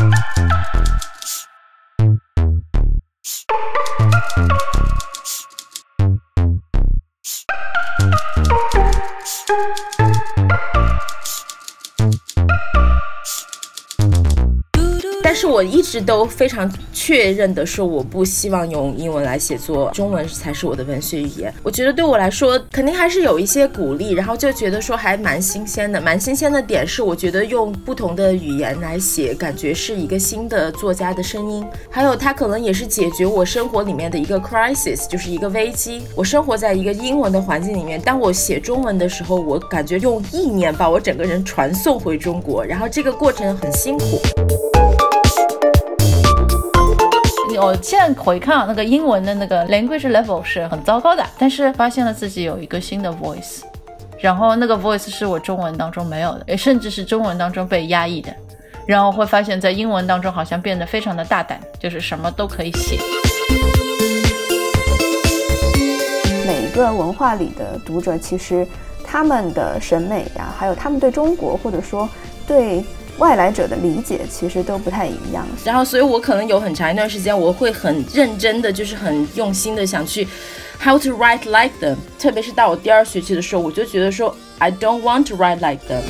是我一直都非常确认的说，我不希望用英文来写作，中文才是我的文学语言。我觉得对我来说，肯定还是有一些鼓励，然后就觉得说还蛮新鲜的。蛮新鲜的点是，我觉得用不同的语言来写，感觉是一个新的作家的声音。还有，它可能也是解决我生活里面的一个 crisis，就是一个危机。我生活在一个英文的环境里面，当我写中文的时候，我感觉用意念把我整个人传送回中国，然后这个过程很辛苦。我现在回看啊那个英文的那个 language level 是很糟糕的，但是发现了自己有一个新的 voice，然后那个 voice 是我中文当中没有的，甚至是中文当中被压抑的，然后会发现，在英文当中好像变得非常的大胆，就是什么都可以写。每一个文化里的读者，其实他们的审美呀，还有他们对中国或者说对。外来者的理解其实都不太一样，然后，所以我可能有很长一段时间，我会很认真的，就是很用心的想去 how to write like them。特别是到我第二学期的时候，我就觉得说 I don't want to write like them。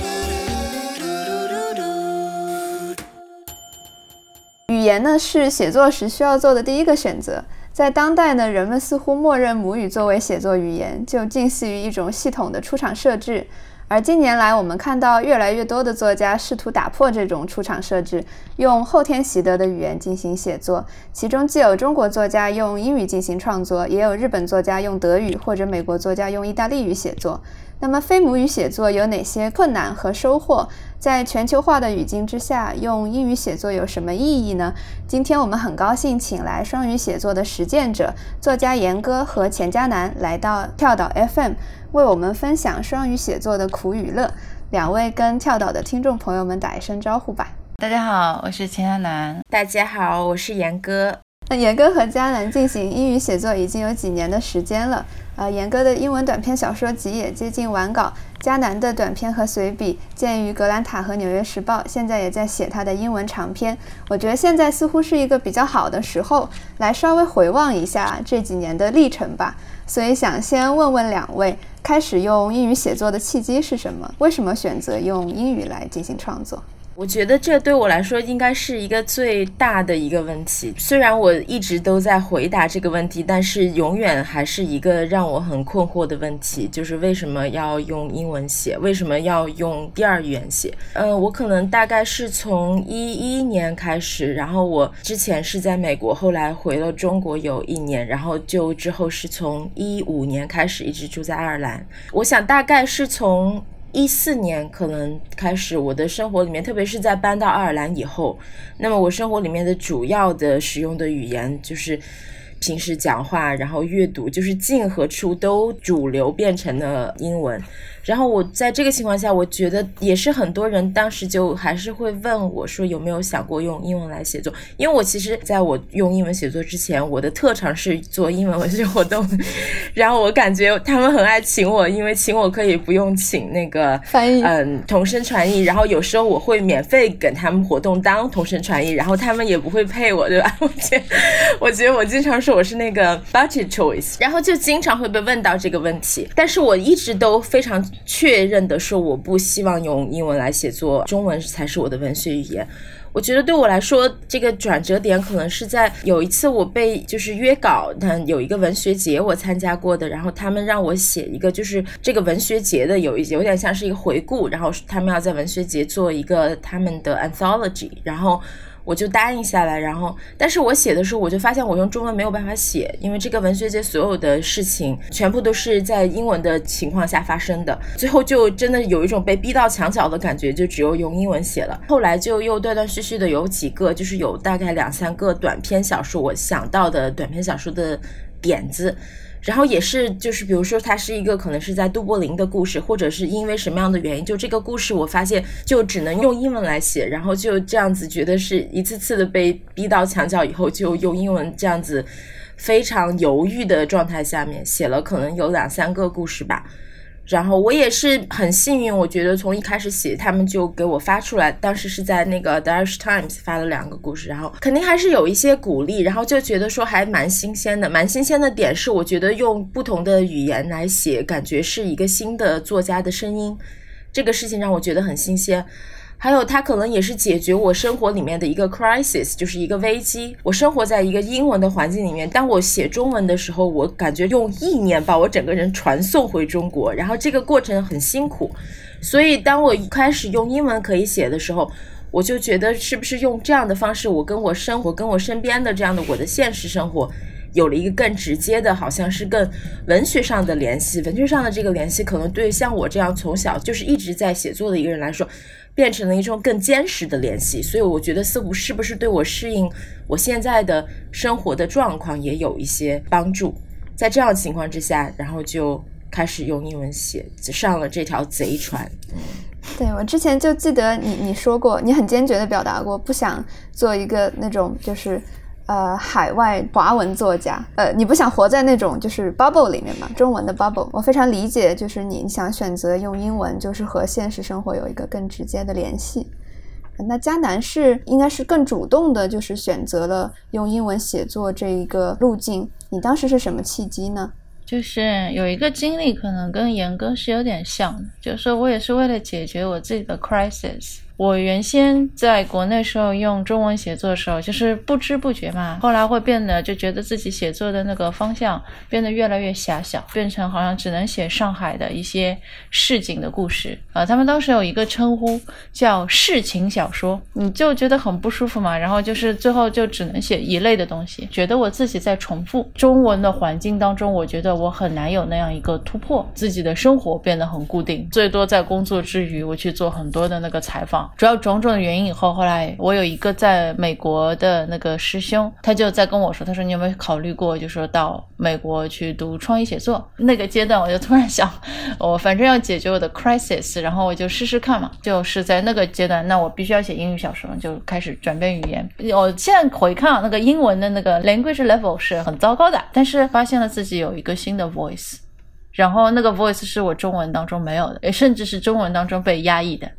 语言呢是写作时需要做的第一个选择，在当代呢，人们似乎默认母语作为写作语言，就近似于一种系统的出厂设置。而近年来，我们看到越来越多的作家试图打破这种出场设置，用后天习得的语言进行写作。其中既有中国作家用英语进行创作，也有日本作家用德语或者美国作家用意大利语写作。那么，非母语写作有哪些困难和收获？在全球化的语境之下，用英语写作有什么意义呢？今天我们很高兴请来双语写作的实践者作家严歌和钱嘉楠来到跳岛 FM，为我们分享双语写作的苦与乐。两位跟跳岛的听众朋友们打一声招呼吧。大家好，我是钱嘉楠。大家好，我是严歌。那严哥和嘉楠进行英语写作已经有几年的时间了。呃，严哥的英文短篇小说集也接近完稿，迦南的短篇和随笔见于《格兰塔》和《纽约时报》，现在也在写他的英文长篇。我觉得现在似乎是一个比较好的时候，来稍微回望一下这几年的历程吧。所以想先问问两位，开始用英语写作的契机是什么？为什么选择用英语来进行创作？我觉得这对我来说应该是一个最大的一个问题。虽然我一直都在回答这个问题，但是永远还是一个让我很困惑的问题，就是为什么要用英文写？为什么要用第二语言写？嗯，我可能大概是从一一年开始，然后我之前是在美国，后来回了中国有一年，然后就之后是从一五年开始一直住在爱尔兰。我想大概是从。一四年可能开始，我的生活里面，特别是在搬到爱尔兰以后，那么我生活里面的主要的使用的语言就是平时讲话，然后阅读，就是进和出都主流变成了英文。然后我在这个情况下，我觉得也是很多人当时就还是会问我说有没有想过用英文来写作？因为我其实在我用英文写作之前，我的特长是做英文文学活动。然后我感觉他们很爱请我，因为请我可以不用请那个翻译，嗯，同声传译。然后有时候我会免费给他们活动当同声传译，然后他们也不会配我，对吧？我觉我觉得我经常说我是那个 budget choice，然后就经常会被问到这个问题。但是我一直都非常。确认的说，我不希望用英文来写作，中文才是我的文学语言。我觉得对我来说，这个转折点可能是在有一次我被就是约稿，但有一个文学节我参加过的，然后他们让我写一个就是这个文学节的有一有点像是一个回顾，然后他们要在文学节做一个他们的 anthology，然后。我就答应下来，然后，但是我写的时候，我就发现我用中文没有办法写，因为这个文学节所有的事情全部都是在英文的情况下发生的，最后就真的有一种被逼到墙角的感觉，就只有用英文写了。后来就又断断续续的有几个，就是有大概两三个短篇小说，我想到的短篇小说的点子。然后也是，就是比如说，它是一个可能是在杜柏林的故事，或者是因为什么样的原因，就这个故事，我发现就只能用英文来写，然后就这样子觉得是一次次的被逼到墙角以后，就用英文这样子非常犹豫的状态下面写了，可能有两三个故事吧。然后我也是很幸运，我觉得从一开始写，他们就给我发出来。当时是在那个《The Irish Times》发了两个故事，然后肯定还是有一些鼓励，然后就觉得说还蛮新鲜的。蛮新鲜的点是，我觉得用不同的语言来写，感觉是一个新的作家的声音，这个事情让我觉得很新鲜。还有，它可能也是解决我生活里面的一个 crisis，就是一个危机。我生活在一个英文的环境里面，当我写中文的时候，我感觉用意念把我整个人传送回中国，然后这个过程很辛苦。所以，当我一开始用英文可以写的时候，我就觉得是不是用这样的方式，我跟我生活、跟我身边的这样的我的现实生活，有了一个更直接的，好像是更文学上的联系。文学上的这个联系，可能对像我这样从小就是一直在写作的一个人来说。变成了一种更坚实的联系，所以我觉得似乎是不是对我适应我现在的生活的状况也有一些帮助。在这样情况之下，然后就开始用英文写，上了这条贼船。对我之前就记得你你说过，你很坚决的表达过，不想做一个那种就是。呃，海外华文作家，呃，你不想活在那种就是 bubble 里面嘛？中文的 bubble，我非常理解，就是你想选择用英文，就是和现实生活有一个更直接的联系。那迦南是应该是更主动的，就是选择了用英文写作这一个路径。你当时是什么契机呢？就是有一个经历，可能跟严哥是有点像，就是我也是为了解决我自己的 crisis。我原先在国内时候用中文写作的时候，就是不知不觉嘛，后来会变得就觉得自己写作的那个方向变得越来越狭小，变成好像只能写上海的一些市井的故事啊。他们当时有一个称呼叫市情小说，你就觉得很不舒服嘛。然后就是最后就只能写一类的东西，觉得我自己在重复中文的环境当中，我觉得我很难有那样一个突破，自己的生活变得很固定，最多在工作之余我去做很多的那个采访。主要种种的原因，以后后来我有一个在美国的那个师兄，他就在跟我说，他说你有没有考虑过，就说到美国去读创意写作？那个阶段，我就突然想，我反正要解决我的 crisis，然后我就试试看嘛。就是在那个阶段，那我必须要写英语小说，就开始转变语言。我现在回看啊那个英文的那个 language level 是很糟糕的，但是发现了自己有一个新的 voice，然后那个 voice 是我中文当中没有的，甚至是中文当中被压抑的。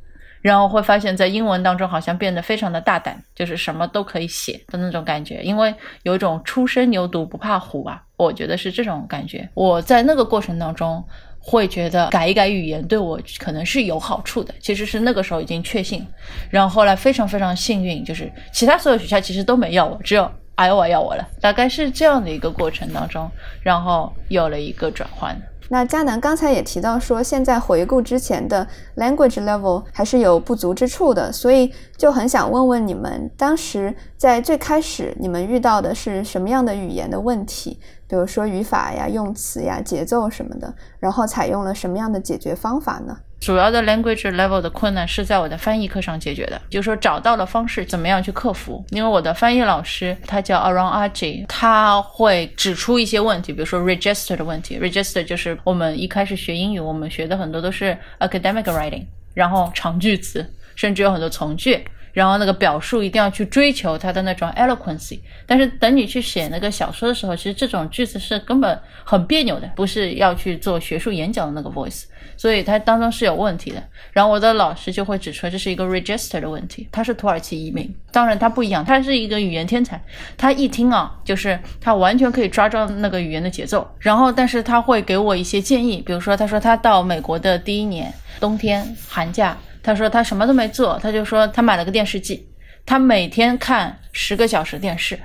然后会发现，在英文当中好像变得非常的大胆，就是什么都可以写的那种感觉，因为有一种初生牛犊不怕虎吧，我觉得是这种感觉。我在那个过程当中会觉得改一改语言对我可能是有好处的，其实是那个时候已经确信。然后后来非常非常幸运，就是其他所有学校其实都没要我，只有 i 瓦要我了，大概是这样的一个过程当中，然后有了一个转换。那嘉南刚才也提到说，现在回顾之前的 language level 还是有不足之处的，所以就很想问问你们，当时在最开始你们遇到的是什么样的语言的问题？比如说语法呀、用词呀、节奏什么的，然后采用了什么样的解决方法呢？主要的 language level 的困难是在我的翻译课上解决的，就是说找到了方式，怎么样去克服。因为我的翻译老师他叫 Aron Argy，他会指出一些问题，比如说 register 的问题。register 就是我们一开始学英语，我们学的很多都是 academic writing，然后长句子，甚至有很多从句。然后那个表述一定要去追求它的那种 eloquence，但是等你去写那个小说的时候，其实这种句子是根本很别扭的，不是要去做学术演讲的那个 voice，所以它当中是有问题的。然后我的老师就会指出这是一个 register 的问题。他是土耳其移民，当然他不一样，他是一个语言天才。他一听啊，就是他完全可以抓住那个语言的节奏。然后，但是他会给我一些建议，比如说他说他到美国的第一年冬天寒假。他说他什么都没做，他就说他买了个电视机，他每天看十个小时电视，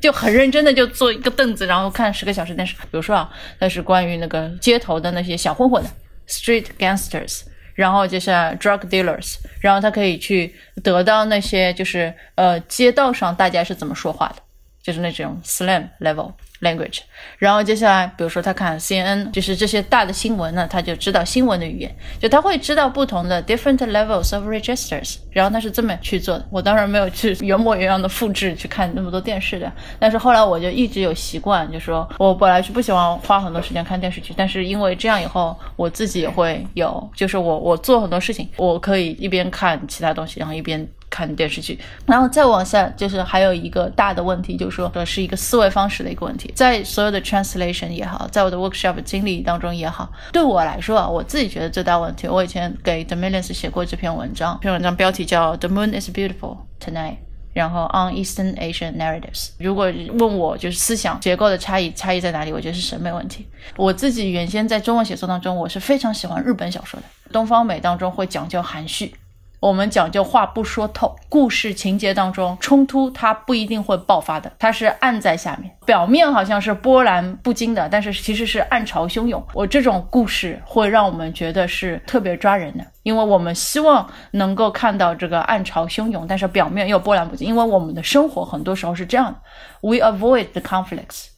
就很认真的就坐一个凳子，然后看十个小时电视。比如说啊，那是关于那个街头的那些小混混的 street gangsters，然后就是 drug dealers，然后他可以去得到那些就是呃街道上大家是怎么说话的，就是那种 slam level。language，然后接下来，比如说他看 CNN，就是这些大的新闻呢，他就知道新闻的语言，就他会知道不同的 different levels of registers，然后他是这么去做的。我当然没有去原模原样的复制去看那么多电视的，但是后来我就一直有习惯，就说我本来是不喜欢花很多时间看电视剧，但是因为这样以后，我自己也会有，就是我我做很多事情，我可以一边看其他东西，然后一边。看电视剧，然后再往下就是还有一个大的问题，就是说这是一个思维方式的一个问题。在所有的 translation 也好，在我的 workshop 经历当中也好，对我来说啊，我自己觉得最大问题，我以前给 The Millions 写过这篇文章，这篇文章标题叫 The Moon is Beautiful Tonight。然后 on Eastern Asian narratives，如果问我就是思想结构的差异，差异在哪里？我觉得是审美问题。我自己原先在中文写作当中，我是非常喜欢日本小说的。东方美当中会讲究含蓄。我们讲究话不说透，故事情节当中冲突它不一定会爆发的，它是暗在下面，表面好像是波澜不惊的，但是其实是暗潮汹涌。我这种故事会让我们觉得是特别抓人的，因为我们希望能够看到这个暗潮汹涌，但是表面又波澜不惊，因为我们的生活很多时候是这样的，we avoid the conflicts。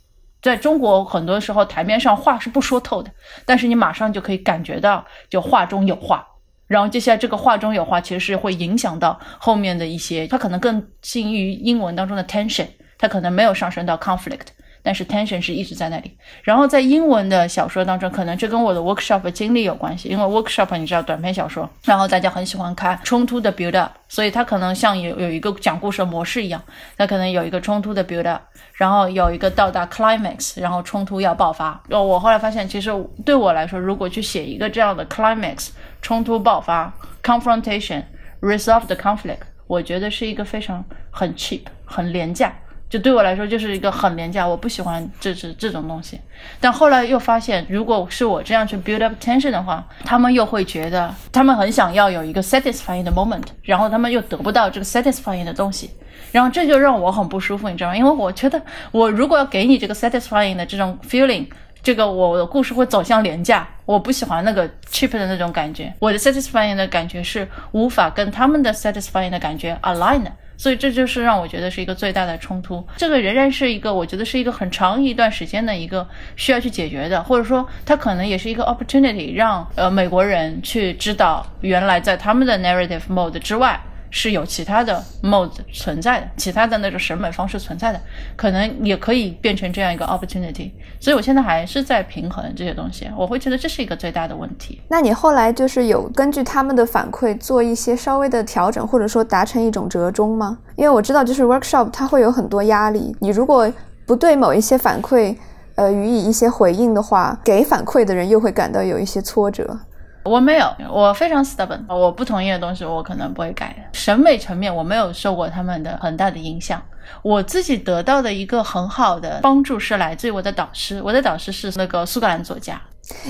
在中国很多时候台面上话是不说透的，但是你马上就可以感觉到，就话中有话。然后接下来这个话中有话，其实是会影响到后面的一些，它可能更近于英文当中的 tension，它可能没有上升到 conflict，但是 tension 是一直在那里。然后在英文的小说当中，可能这跟我的 workshop 经历有关系，因为 workshop 你知道短篇小说，然后大家很喜欢看冲突的 build up，所以它可能像有有一个讲故事的模式一样，它可能有一个冲突的 build up，然后有一个到达 climax，然后冲突要爆发。哦，我后来发现，其实对我来说，如果去写一个这样的 climax。冲突爆发，confrontation，resolve the conflict，我觉得是一个非常很 cheap，很廉价，就对我来说就是一个很廉价，我不喜欢这是这种东西。但后来又发现，如果是我这样去 build up tension 的话，他们又会觉得他们很想要有一个 satisfying 的 moment，然后他们又得不到这个 satisfying 的东西，然后这就让我很不舒服，你知道吗？因为我觉得我如果要给你这个 satisfying 的这种 feeling。这个我的故事会走向廉价，我不喜欢那个 cheap 的那种感觉。我的 satisfying 的感觉是无法跟他们的 satisfying 的感觉 align 的，所以这就是让我觉得是一个最大的冲突。这个仍然是一个我觉得是一个很长一段时间的一个需要去解决的，或者说它可能也是一个 opportunity，让呃美国人去知道原来在他们的 narrative mode 之外。是有其他的 mode 存在的，其他的那种审美方式存在的，可能也可以变成这样一个 opportunity。所以我现在还是在平衡这些东西，我会觉得这是一个最大的问题。那你后来就是有根据他们的反馈做一些稍微的调整，或者说达成一种折中吗？因为我知道就是 workshop 它会有很多压力，你如果不对某一些反馈，呃予以一些回应的话，给反馈的人又会感到有一些挫折。我没有，我非常 stubborn，我不同意的东西我可能不会改。审美层面我没有受过他们的很大的影响，我自己得到的一个很好的帮助是来自于我的导师，我的导师是那个苏格兰作家。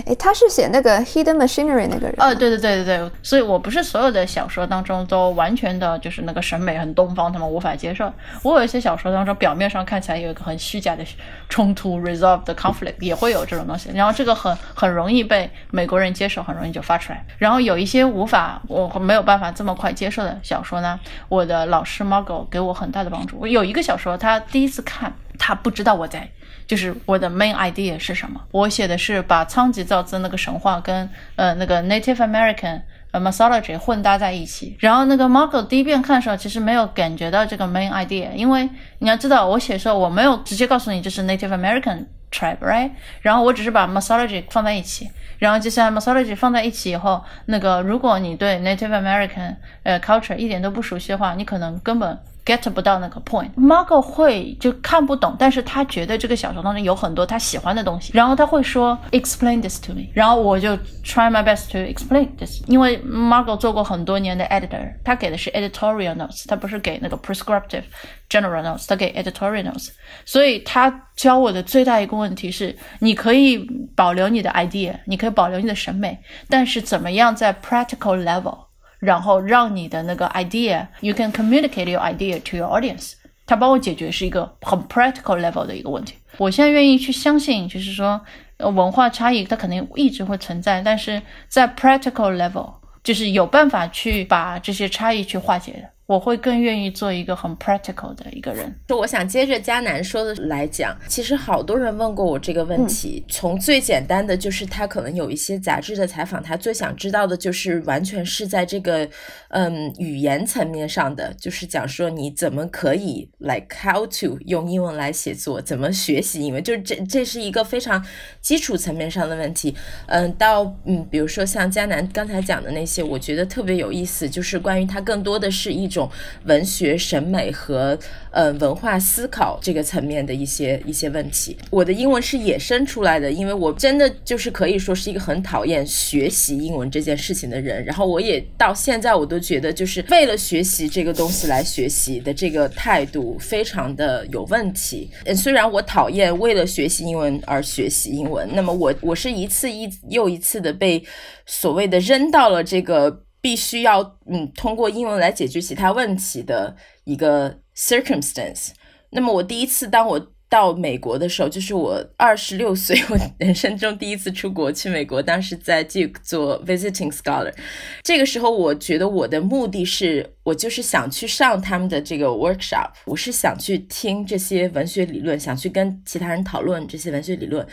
哎，他是写那个 Hidden Machinery 那个人。哦，对对对对对，所以我不是所有的小说当中都完全的就是那个审美很东方，他们无法接受。我有一些小说当中表面上看起来有一个很虚假的冲突，resolve the conflict 也会有这种东西，然后这个很很容易被美国人接受，很容易就发出来。然后有一些无法我没有办法这么快接受的小说呢，我的老师 Margo 给我很大的帮助。我有一个小说，他第一次看，他不知道我在。就是我的 main idea 是什么？我写的是把仓颉造字那个神话跟呃那个 Native American 呃 mythology 混搭在一起。然后那个 Marco 第一遍看的时候，其实没有感觉到这个 main idea，因为你要知道，我写的时候我没有直接告诉你这是 Native American tribe，right？然后我只是把 mythology 放在一起，然后接下来 mythology 放在一起以后，那个如果你对 Native American 呃 culture 一点都不熟悉的话，你可能根本。Get 不到那个 point。Margot 会就看不懂，但是他觉得这个小说当中有很多他喜欢的东西，然后他会说 explain this to me，然后我就 try my best to explain this。因为 Margot 做过很多年的 editor，他给的是 editorial notes，他不是给那个 prescriptive general notes，他给 editorial notes。所以他教我的最大一个问题是，你可以保留你的 idea，你可以保留你的审美，但是怎么样在 practical level。然后让你的那个 idea，you can communicate your idea to your audience。他帮我解决是一个很 practical level 的一个问题。我现在愿意去相信，就是说，文化差异它肯定一直会存在，但是在 practical level，就是有办法去把这些差异去化解的。我会更愿意做一个很 practical 的一个人。就我想接着佳楠说的来讲，其实好多人问过我这个问题。从最简单的，就是他可能有一些杂志的采访，他最想知道的就是完全是在这个嗯语言层面上的，就是讲说你怎么可以 like how to 用英文来写作，怎么学习英文，就是这这是一个非常基础层面上的问题。嗯，到嗯比如说像佳楠刚才讲的那些，我觉得特别有意思，就是关于他更多的是一种。种文学审美和呃文化思考这个层面的一些一些问题。我的英文是野生出来的，因为我真的就是可以说是一个很讨厌学习英文这件事情的人。然后我也到现在我都觉得，就是为了学习这个东西来学习的这个态度非常的有问题。嗯，虽然我讨厌为了学习英文而学习英文，那么我我是一次一又一次的被所谓的扔到了这个。必须要嗯通过英文来解决其他问题的一个 circumstance。那么我第一次当我到美国的时候，就是我二十六岁，我人生中第一次出国去美国，当时在 Duke 做 visiting scholar。这个时候，我觉得我的目的是我就是想去上他们的这个 workshop，我是想去听这些文学理论，想去跟其他人讨论这些文学理论。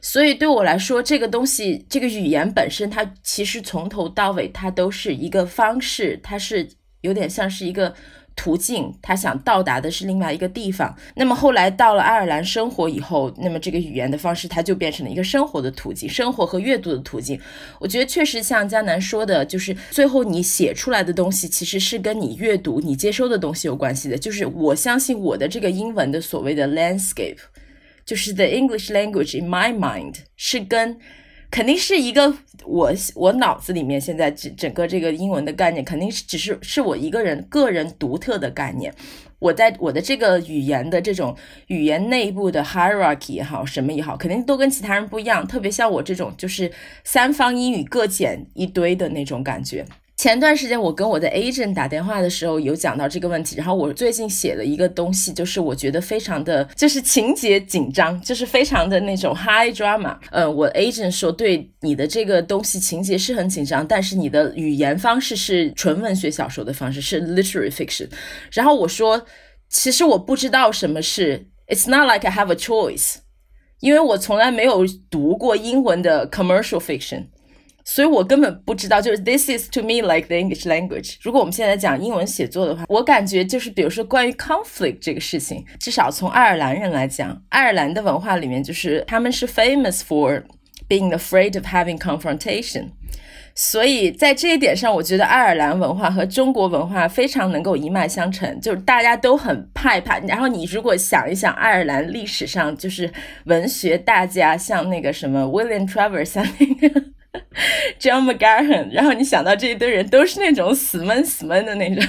所以对我来说，这个东西，这个语言本身，它其实从头到尾，它都是一个方式，它是有点像是一个。途径，他想到达的是另外一个地方。那么后来到了爱尔兰生活以后，那么这个语言的方式，它就变成了一个生活的途径，生活和阅读的途径。我觉得确实像江南说的，就是最后你写出来的东西，其实是跟你阅读、你接收的东西有关系的。就是我相信我的这个英文的所谓的 landscape，就是 the English language in my mind，是跟。肯定是一个我我脑子里面现在整整个这个英文的概念，肯定是只是是我一个人个人独特的概念。我在我的这个语言的这种语言内部的 hierarchy 也好，什么也好，肯定都跟其他人不一样。特别像我这种就是三方英语各捡一堆的那种感觉。前段时间我跟我的 agent 打电话的时候有讲到这个问题，然后我最近写了一个东西，就是我觉得非常的，就是情节紧张，就是非常的那种 high drama。呃，我 agent 说对你的这个东西情节是很紧张，但是你的语言方式是纯文学小说的方式，是 literary fiction。然后我说，其实我不知道什么是，it's not like I have a choice，因为我从来没有读过英文的 commercial fiction。所以我根本不知道，就是 this is to me like the English language。如果我们现在讲英文写作的话，我感觉就是比如说关于 conflict 这个事情，至少从爱尔兰人来讲，爱尔兰的文化里面就是他们是 famous for being afraid of having confrontation。所以在这一点上，我觉得爱尔兰文化和中国文化非常能够一脉相承，就是大家都很害怕。然后你如果想一想，爱尔兰历史上就是文学大家，像那个什么 William Travers，像那个。John McGahern，然后你想到这一堆人都是那种死闷死闷的那种，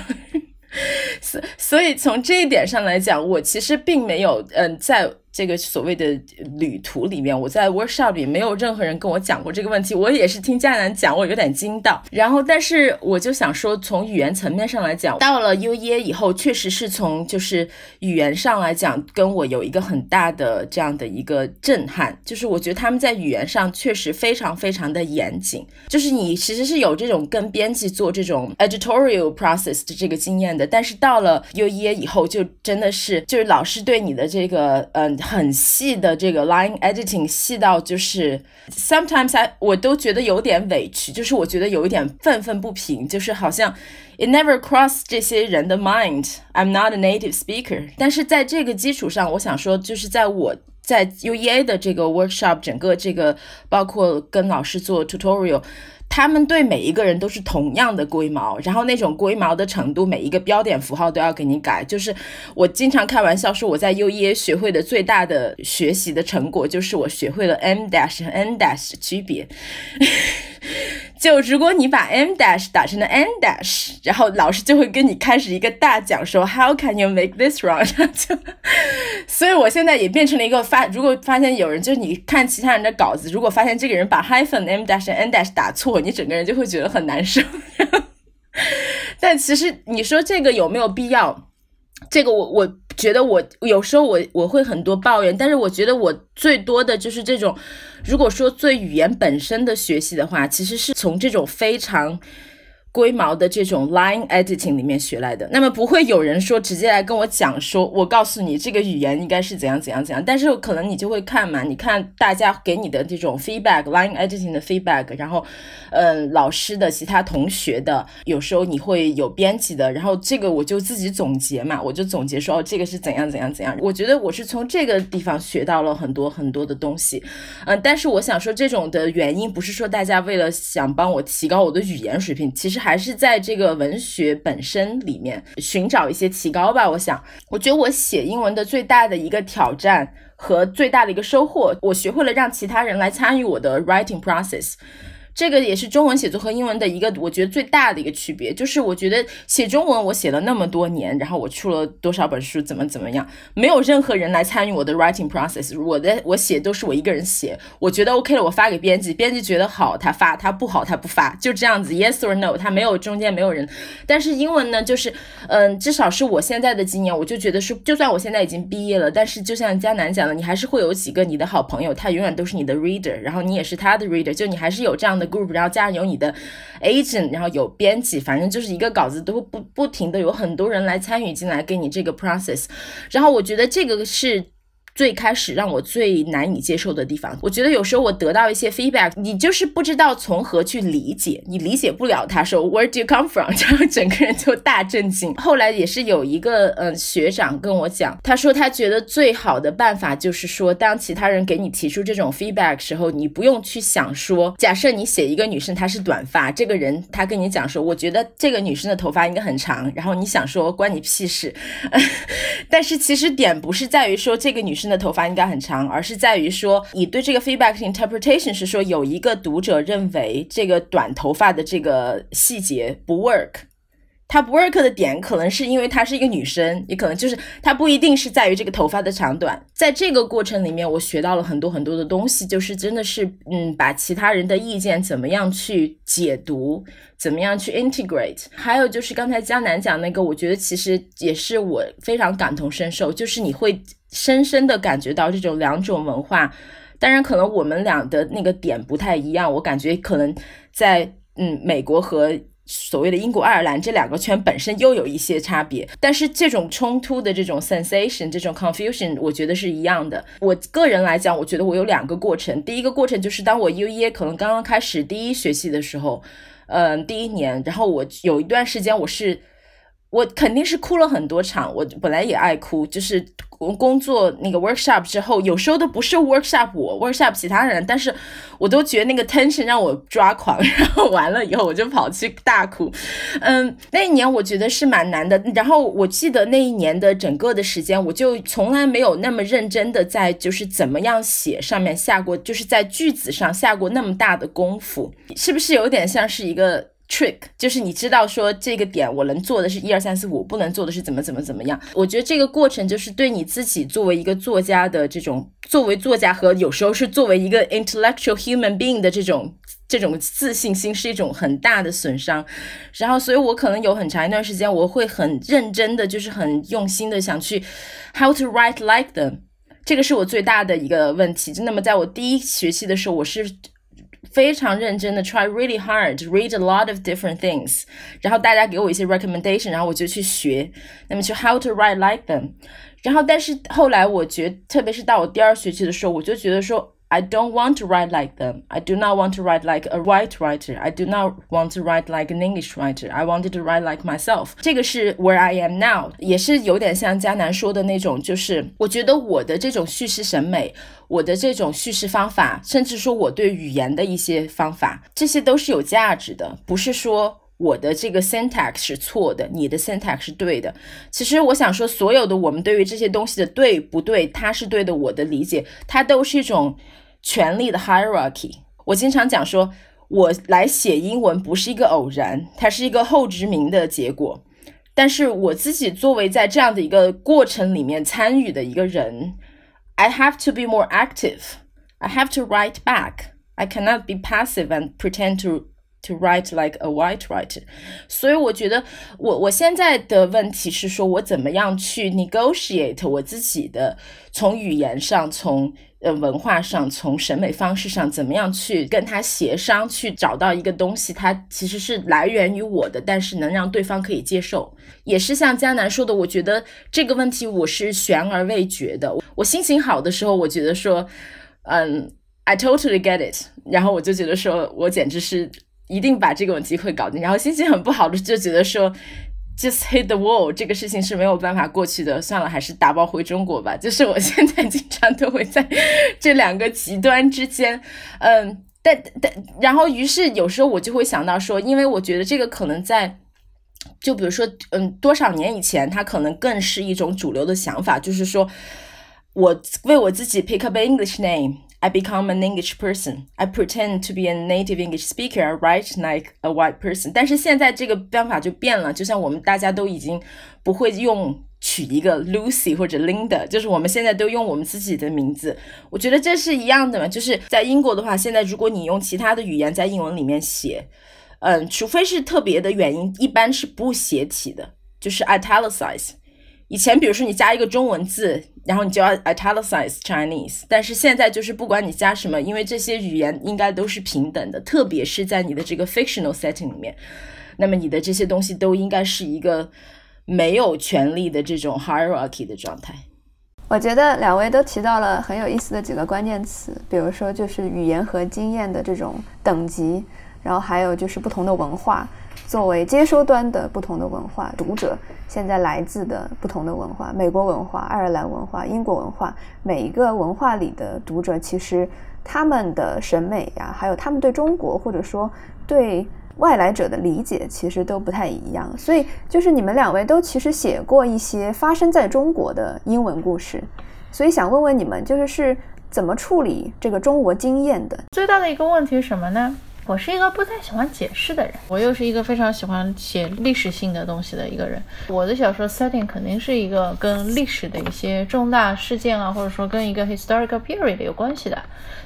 所所以从这一点上来讲，我其实并没有嗯在。这个所谓的旅途里面，我在 workshop 里没有任何人跟我讲过这个问题，我也是听佳楠讲，我有点惊到。然后，但是我就想说，从语言层面上来讲，到了 U E A 以后，确实是从就是语言上来讲，跟我有一个很大的这样的一个震撼，就是我觉得他们在语言上确实非常非常的严谨，就是你其实是有这种跟编辑做这种 editorial process 的这个经验的，但是到了 U E A 以后，就真的是就是老师对你的这个嗯。很细的这个 line editing 细到就是 sometimes I 我都觉得有点委屈，就是我觉得有一点愤愤不平，就是好像 it never cross 这些人的 mind I'm not a native speaker。但是在这个基础上，我想说，就是在我在 UEA 的这个 workshop 整个这个包括跟老师做 tutorial。他们对每一个人都是同样的龟毛，然后那种龟毛的程度，每一个标点符号都要给你改。就是我经常开玩笑说，我在 U E A 学会的最大的学习的成果，就是我学会了 M dash 和 N dash 的区别。就如果你把 M dash 打成了 N dash，然后老师就会跟你开始一个大讲，说 How can you make this wrong？就，所以我现在也变成了一个发，如果发现有人就是你看其他人的稿子，如果发现这个人把 hyphen M dash N dash 打错，你整个人就会觉得很难受。但其实你说这个有没有必要？这个我我觉得我有时候我我会很多抱怨，但是我觉得我最多的就是这种，如果说最语言本身的学习的话，其实是从这种非常。龟毛的这种 line editing 里面学来的，那么不会有人说直接来跟我讲说，我告诉你这个语言应该是怎样怎样怎样，但是可能你就会看嘛，你看大家给你的这种 feedback line editing 的 feedback，然后，嗯，老师的其他同学的，有时候你会有编辑的，然后这个我就自己总结嘛，我就总结说哦，这个是怎样怎样怎样，我觉得我是从这个地方学到了很多很多的东西，嗯，但是我想说这种的原因不是说大家为了想帮我提高我的语言水平，其实还。还是在这个文学本身里面寻找一些提高吧。我想，我觉得我写英文的最大的一个挑战和最大的一个收获，我学会了让其他人来参与我的 writing process。这个也是中文写作和英文的一个，我觉得最大的一个区别，就是我觉得写中文我写了那么多年，然后我出了多少本书，怎么怎么样，没有任何人来参与我的 writing process，我的我写都是我一个人写，我觉得 OK 了，我发给编辑，编辑觉得好，他发，他不好，他不发，就这样子，yes or no，他没有中间没有人。但是英文呢，就是嗯，至少是我现在的经验，我就觉得是，就算我现在已经毕业了，但是就像江南讲的，你还是会有几个你的好朋友，他永远都是你的 reader，然后你也是他的 reader，就你还是有这样的。group，然后加上有你的 agent，然后有编辑，反正就是一个稿子都不不停的有很多人来参与进来给你这个 process，然后我觉得这个是。最开始让我最难以接受的地方，我觉得有时候我得到一些 feedback，你就是不知道从何去理解，你理解不了他说 Where do you come from？然后整个人就大震惊。后来也是有一个嗯学长跟我讲，他说他觉得最好的办法就是说，当其他人给你提出这种 feedback 时候，你不用去想说，假设你写一个女生她是短发，这个人他跟你讲说，我觉得这个女生的头发应该很长，然后你想说关你屁事，但是其实点不是在于说这个女生。的头发应该很长，而是在于说，你对这个 feedback interpretation 是说，有一个读者认为这个短头发的这个细节不 work。它不 work 的点，可能是因为她是一个女生，也可能就是她不一定是在于这个头发的长短。在这个过程里面，我学到了很多很多的东西，就是真的是，嗯，把其他人的意见怎么样去解读，怎么样去 integrate。还有就是刚才江南讲那个，我觉得其实也是我非常感同身受，就是你会深深的感觉到这种两种文化。当然，可能我们俩的那个点不太一样，我感觉可能在嗯美国和。所谓的英国、爱尔兰这两个圈本身又有一些差别，但是这种冲突的这种 sensation、这种 confusion，我觉得是一样的。我个人来讲，我觉得我有两个过程。第一个过程就是当我 UEA 可能刚刚开始第一学期的时候，嗯，第一年，然后我有一段时间我是。我肯定是哭了很多场，我本来也爱哭，就是工作那个 workshop 之后，有时候都不是 workshop 我 workshop 其他人，但是我都觉得那个 tension 让我抓狂，然后完了以后我就跑去大哭。嗯，那一年我觉得是蛮难的，然后我记得那一年的整个的时间，我就从来没有那么认真的在就是怎么样写上面下过，就是在句子上下过那么大的功夫，是不是有点像是一个？trick 就是你知道说这个点我能做的是一二三四五，不能做的是怎么怎么怎么样。我觉得这个过程就是对你自己作为一个作家的这种，作为作家和有时候是作为一个 intellectual human being 的这种这种自信心是一种很大的损伤。然后，所以我可能有很长一段时间我会很认真的，就是很用心的想去 how to write like them。这个是我最大的一个问题。就那么在我第一学期的时候，我是。非常认真的 try really hard read a lot of different things，然后大家给我一些 recommendation，然后我就去学，那么去 how to write like them，然后但是后来我觉，特别是到我第二学期的时候，我就觉得说。 I don't want to write like them. I do not want to write like a white writer. I do not want to write like an English writer. I wanted to write like myself. 这个是 where I am now，也是有点像迦南说的那种，就是我觉得我的这种叙事审美，我的这种叙事方法，甚至说我对语言的一些方法，这些都是有价值的，不是说。我的这个 syntax 是错的，你的 syntax 是对的。其实我想说，所有的我们对于这些东西的对不对，它是对的，我的理解，它都是一种权力的 hierarchy。我经常讲说，我来写英文不是一个偶然，它是一个后殖民的结果。但是我自己作为在这样的一个过程里面参与的一个人，I have to be more active. I have to write back. I cannot be passive and pretend to. To write like a white writer，所以我觉得我我现在的问题是说，我怎么样去 negotiate 我自己的从语言上，从呃文化上，从审美方式上，怎么样去跟他协商，去找到一个东西，它其实是来源于我的，但是能让对方可以接受。也是像江南说的，我觉得这个问题我是悬而未决的。我心情好的时候，我觉得说，嗯，I totally get it，然后我就觉得说我简直是。一定把这个问题会搞定，然后心情很不好的就觉得说，just hit the wall，这个事情是没有办法过去的，算了，还是打包回中国吧。就是我现在经常都会在这两个极端之间，嗯。但但然后于是有时候我就会想到说，因为我觉得这个可能在。就比如说，嗯，多少年以前，它可能更是一种主流的想法，就是说，我为我自己 pick up English name I become an English person，I pretend to be a native English speaker，I write like a white person。但是现在这个方法就变了，就像我们大家都已经不会用取一个 Lucy 或者 Linda，就是我们现在都用我们自己的名字。我觉得这是一样的嘛，就是在英国的话，现在如果你用其他的语言在英文里面写。嗯，除非是特别的原因，一般是不写体的，就是 italicize。以前比如说你加一个中文字，然后你就要 italicize Chinese，但是现在就是不管你加什么，因为这些语言应该都是平等的，特别是在你的这个 fictional setting 里面，那么你的这些东西都应该是一个没有权利的这种 hierarchy 的状态。我觉得两位都提到了很有意思的几个关键词，比如说就是语言和经验的这种等级。然后还有就是不同的文化，作为接收端的不同的文化，读者现在来自的不同的文化，美国文化、爱尔兰文化、英国文化，每一个文化里的读者，其实他们的审美呀，还有他们对中国或者说对外来者的理解，其实都不太一样。所以就是你们两位都其实写过一些发生在中国的英文故事，所以想问问你们，就是是怎么处理这个中国经验的？最大的一个问题是什么呢？我是一个不太喜欢解释的人，我又是一个非常喜欢写历史性的东西的一个人。我的小说 setting 肯定是一个跟历史的一些重大事件啊，或者说跟一个 historical period 有关系的。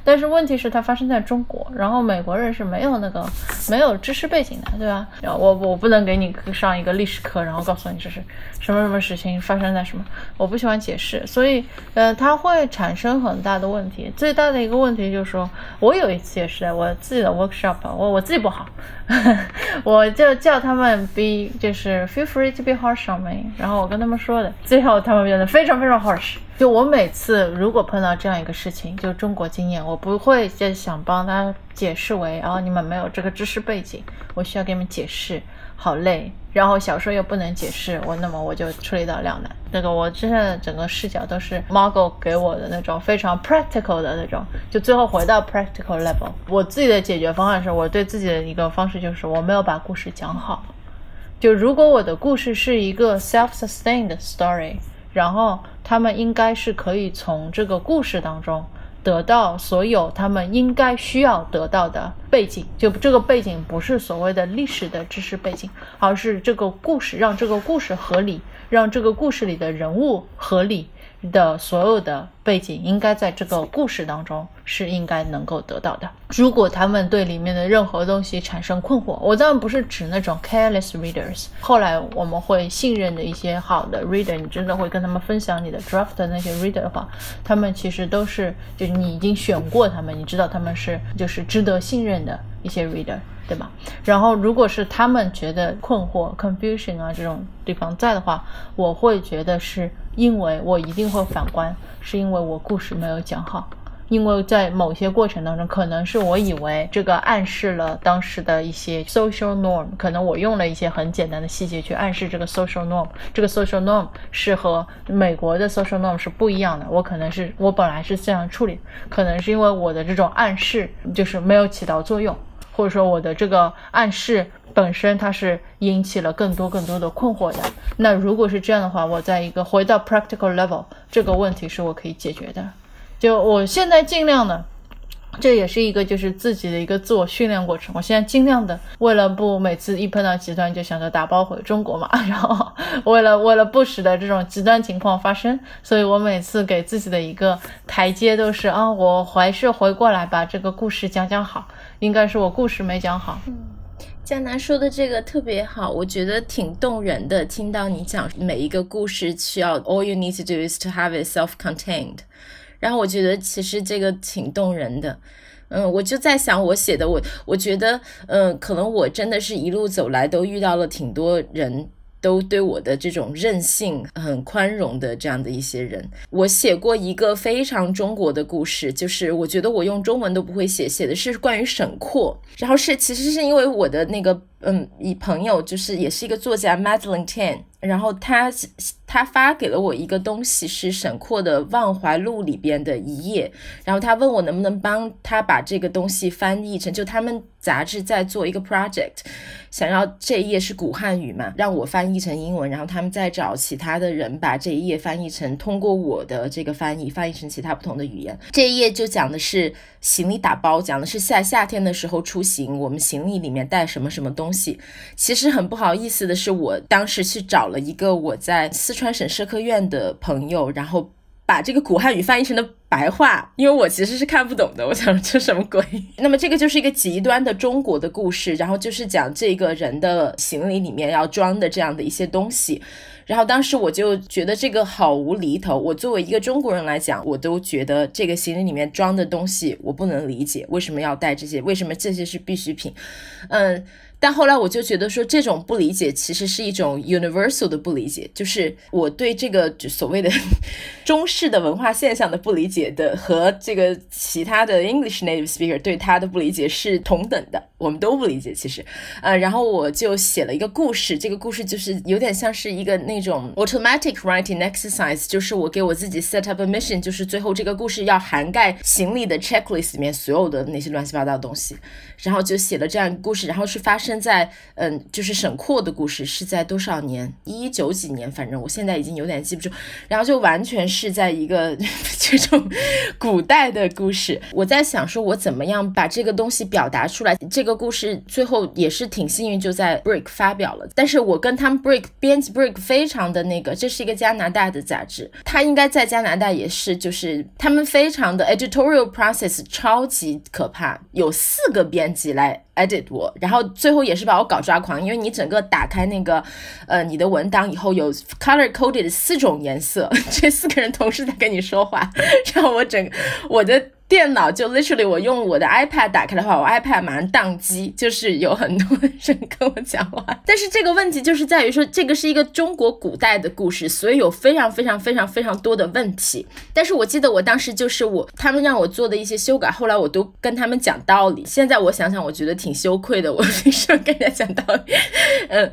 但是问题是它发生在中国，然后美国人是没有那个没有知识背景的，对吧？我我不能给你上一个历史课，然后告诉你这是什么什么事情发生在什么。我不喜欢解释，所以呃，它会产生很大的问题。最大的一个问题就是说，我有一次也是在我自己的 workshop。我我自己不好，我就叫他们 be 就是 feel free to be harsh on me，然后我跟他们说的，最后他们变得非常非常 harsh。就我每次如果碰到这样一个事情，就中国经验，我不会就想帮他解释为，啊你们没有这个知识背景，我需要给你们解释。好累，然后小说又不能解释我，那么我就处理到两难。那个我现在整个视角都是 Margo 给我的那种非常 practical 的那种，就最后回到 practical level。我自己的解决方案是我对自己的一个方式就是我没有把故事讲好。就如果我的故事是一个 self-sustained story，然后他们应该是可以从这个故事当中。得到所有他们应该需要得到的背景，就这个背景不是所谓的历史的知识背景，而是这个故事让这个故事合理，让这个故事里的人物合理。的所有的背景应该在这个故事当中是应该能够得到的。如果他们对里面的任何东西产生困惑，我当然不是指那种 careless readers。后来我们会信任的一些好的 reader，你真的会跟他们分享你的 draft 的那些 reader 的话，他们其实都是就是你已经选过他们，你知道他们是就是值得信任的一些 reader。对吧？然后，如果是他们觉得困惑、confusion 啊这种地方在的话，我会觉得是因为我一定会反观，是因为我故事没有讲好，因为在某些过程当中，可能是我以为这个暗示了当时的一些 social norm，可能我用了一些很简单的细节去暗示这个 social norm，这个 social norm 是和美国的 social norm 是不一样的。我可能是我本来是这样处理，可能是因为我的这种暗示就是没有起到作用。或者说我的这个暗示本身它是引起了更多更多的困惑的。那如果是这样的话，我在一个回到 practical level，这个问题是我可以解决的。就我现在尽量的。这也是一个就是自己的一个自我训练过程。我现在尽量的为了不每次一碰到极端就想着打包回中国嘛，然后为了为了不使得这种极端情况发生，所以我每次给自己的一个台阶都是啊，我还是回过来把这个故事讲讲好。应该是我故事没讲好。嗯，江南说的这个特别好，我觉得挺动人的。听到你讲每一个故事需要 all you need to do is to have it self-contained。然后我觉得其实这个挺动人的，嗯，我就在想我写的我，我觉得，嗯，可能我真的是一路走来都遇到了挺多人。都对我的这种任性很宽容的这样的一些人，我写过一个非常中国的故事，就是我觉得我用中文都不会写，写的是关于沈括，然后是其实是因为我的那个嗯，一朋友就是也是一个作家 Madeline Tan，然后他他发给了我一个东西，是沈括的《忘怀录》里边的一页，然后他问我能不能帮他把这个东西翻译成，就他们杂志在做一个 project，想要这一页是古汉语嘛，让我翻译成英文，然后他们再找其他的人把这一页翻译成，通过我的这个翻译翻译成其他不同的语言。这一页就讲的是行李打包，讲的是在夏天的时候出行，我们行李里面带什么什么东西。其实很不好意思的是，我当时去找了一个我在四川川省社科院的朋友，然后把这个古汉语翻译成了白话，因为我其实是看不懂的。我想这什么鬼？那么这个就是一个极端的中国的故事，然后就是讲这个人的行李里面要装的这样的一些东西。然后当时我就觉得这个好无厘头。我作为一个中国人来讲，我都觉得这个行李里面装的东西我不能理解，为什么要带这些？为什么这些是必需品？嗯。但后来我就觉得说，这种不理解其实是一种 universal 的不理解，就是我对这个所谓的 中式的文化现象的不理解的，和这个其他的 English native speaker 对他的不理解是同等的，我们都不理解。其实，呃，然后我就写了一个故事，这个故事就是有点像是一个那种 automatic writing exercise，就是我给我自己 set up a mission，就是最后这个故事要涵盖行李的 checklist 里面所有的那些乱七八糟的东西，然后就写了这样一个故事，然后是发生。现在，嗯，就是沈括的故事是在多少年？一九几年，反正我现在已经有点记不住。然后就完全是在一个 这种古代的故事。我在想，说我怎么样把这个东西表达出来？这个故事最后也是挺幸运，就在 Break 发表了。但是我跟他们 Break 编辑 Break 非常的那个，这是一个加拿大的杂志，他应该在加拿大也是，就是他们非常的 editorial process 超级可怕，有四个编辑来。edit 我，然后最后也是把我搞抓狂，因为你整个打开那个，呃，你的文档以后有 color coded 四种颜色，这四个人同时在跟你说话，然后我整我的。电脑就 literally 我用我的 iPad 打开的话，我 iPad 马上宕机，就是有很多人跟我讲话。但是这个问题就是在于说，这个是一个中国古代的故事，所以有非常非常非常非常多的问题。但是我记得我当时就是我他们让我做的一些修改，后来我都跟他们讲道理。现在我想想，我觉得挺羞愧的，我为什么跟人家讲道理？嗯。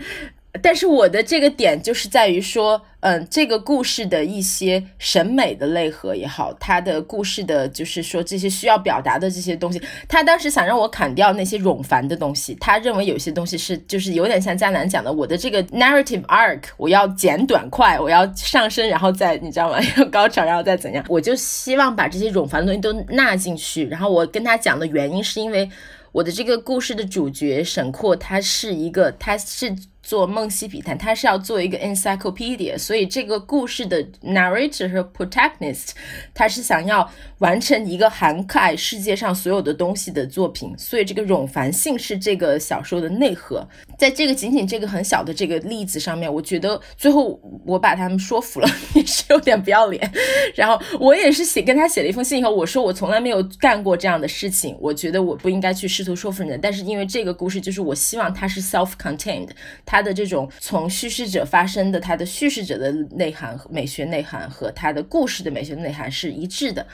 但是我的这个点就是在于说，嗯，这个故事的一些审美的内核也好，他的故事的，就是说这些需要表达的这些东西，他当时想让我砍掉那些冗繁的东西，他认为有些东西是就是有点像江南讲的，我的这个 narrative arc 我要剪短快，我要上升，然后再你知道吗？要高潮，然后再怎样？我就希望把这些冗繁的东西都纳进去。然后我跟他讲的原因是因为我的这个故事的主角沈括，他是一个，他是。做梦溪笔谈，他是要做一个 encyclopedia，所以这个故事的 narrator 和 protagonist，他是想要完成一个涵盖世界上所有的东西的作品，所以这个冗繁性是这个小说的内核。在这个仅仅这个很小的这个例子上面，我觉得最后我把他们说服了，也是有点不要脸。然后我也是写跟他写了一封信以后，我说我从来没有干过这样的事情，我觉得我不应该去试图说服人，但是因为这个故事就是我希望它是 self-contained，它。他的这种从叙事者发生的，他的叙事者的内涵和、美学内涵和他的故事的美学内涵是一致的。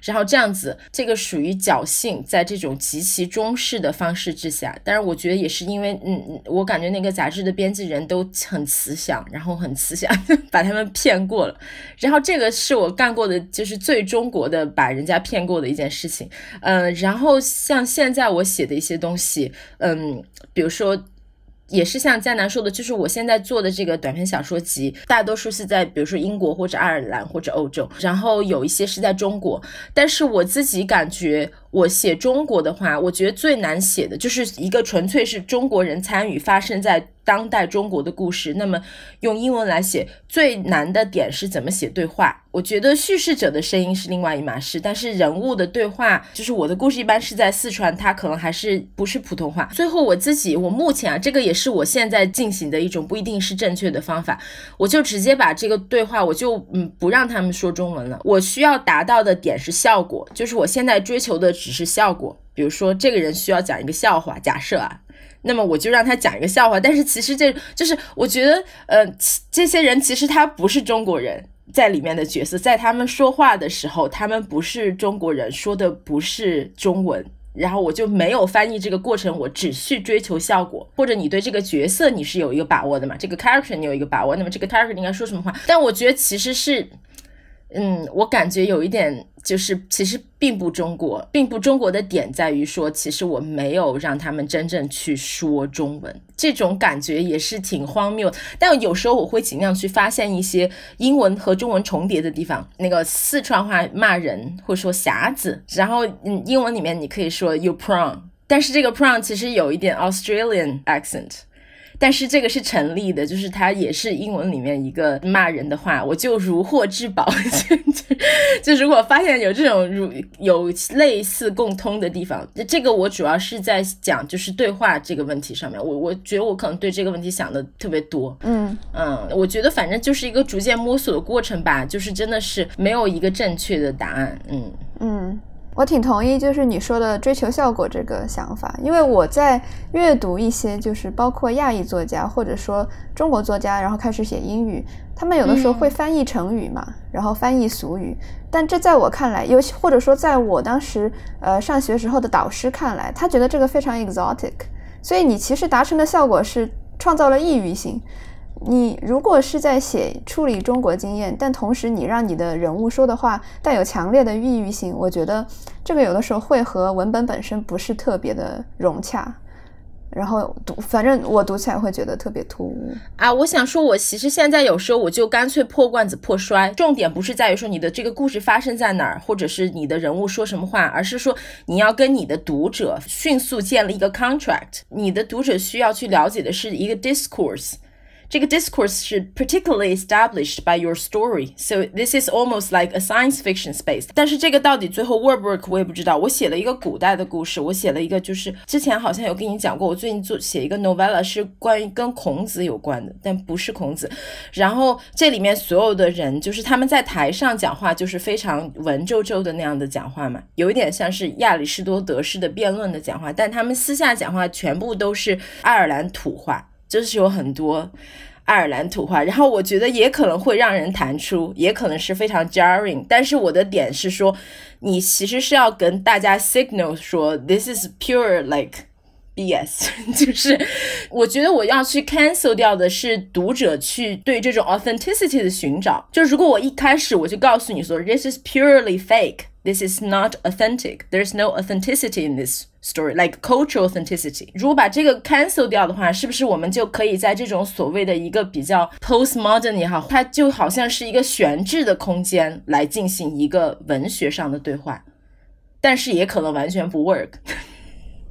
然后这样子，这个属于侥幸，在这种极其中式的方式之下。但是，我觉得也是因为，嗯，我感觉那个杂志的编辑人都很慈祥，然后很慈祥，把他们骗过了。然后这个是我干过的，就是最中国的把人家骗过的一件事情。嗯，然后像现在我写的一些东西，嗯，比如说。也是像江南说的，就是我现在做的这个短篇小说集，大多数是在比如说英国或者爱尔兰或者欧洲，然后有一些是在中国，但是我自己感觉。我写中国的话，我觉得最难写的就是一个纯粹是中国人参与发生在当代中国的故事。那么用英文来写最难的点是怎么写对话？我觉得叙事者的声音是另外一码事，但是人物的对话，就是我的故事一般是在四川，它可能还是不是普通话。最后我自己，我目前啊，这个也是我现在进行的一种不一定是正确的方法，我就直接把这个对话，我就嗯不让他们说中文了。我需要达到的点是效果，就是我现在追求的。只是效果，比如说这个人需要讲一个笑话，假设啊，那么我就让他讲一个笑话。但是其实这就是我觉得，呃，这些人其实他不是中国人，在里面的角色，在他们说话的时候，他们不是中国人，说的不是中文。然后我就没有翻译这个过程，我只去追求效果，或者你对这个角色你是有一个把握的嘛？这个 character 你有一个把握，那么这个 character 应该说什么话？但我觉得其实是。嗯，我感觉有一点就是，其实并不中国，并不中国的点在于说，其实我没有让他们真正去说中文，这种感觉也是挺荒谬。但有时候我会尽量去发现一些英文和中文重叠的地方。那个四川话骂人会说匣子，然后嗯，英文里面你可以说 you prawn，但是这个 prawn 其实有一点 Australian accent。但是这个是成立的，就是它也是英文里面一个骂人的话，我就如获至宝。就如果发现有这种如有类似共通的地方，这个我主要是在讲就是对话这个问题上面，我我觉得我可能对这个问题想的特别多。嗯嗯，我觉得反正就是一个逐渐摸索的过程吧，就是真的是没有一个正确的答案。嗯嗯。我挺同意，就是你说的追求效果这个想法，因为我在阅读一些就是包括亚裔作家或者说中国作家，然后开始写英语，他们有的时候会翻译成语嘛，然后翻译俗语，但这在我看来，尤其或者说在我当时呃上学时候的导师看来，他觉得这个非常 exotic，所以你其实达成的效果是创造了异域性。你如果是在写处理中国经验，但同时你让你的人物说的话带有强烈的异域性，我觉得这个有的时候会和文本本身不是特别的融洽，然后读，反正我读起来会觉得特别突兀啊。我想说，我其实现在有时候我就干脆破罐子破摔，重点不是在于说你的这个故事发生在哪儿，或者是你的人物说什么话，而是说你要跟你的读者迅速建立一个 contract，你的读者需要去了解的是一个 discourse。这个 discourse 是 particularly established by your story, so this is almost like a science fiction space。但是这个到底最后 work work 我也不知道。我写了一个古代的故事，我写了一个就是之前好像有跟你讲过，我最近做写一个 novella 是关于跟孔子有关的，但不是孔子。然后这里面所有的人就是他们在台上讲话就是非常文绉绉的那样的讲话嘛，有一点像是亚里士多德式的辩论的讲话，但他们私下讲话全部都是爱尔兰土话。就是有很多爱尔兰土话，然后我觉得也可能会让人弹出，也可能是非常 jarring。但是我的点是说，你其实是要跟大家 signal 说，this is pure like BS。就是我觉得我要去 cancel 掉的是读者去对这种 authenticity 的寻找。就如果我一开始我就告诉你说，this is purely fake，this is not authentic，there's no authenticity in this。story like cultural authenticity。如果把这个 cancel 掉的话，是不是我们就可以在这种所谓的一个比较 postmodern 也好，它就好像是一个悬置的空间来进行一个文学上的对话，但是也可能完全不 work。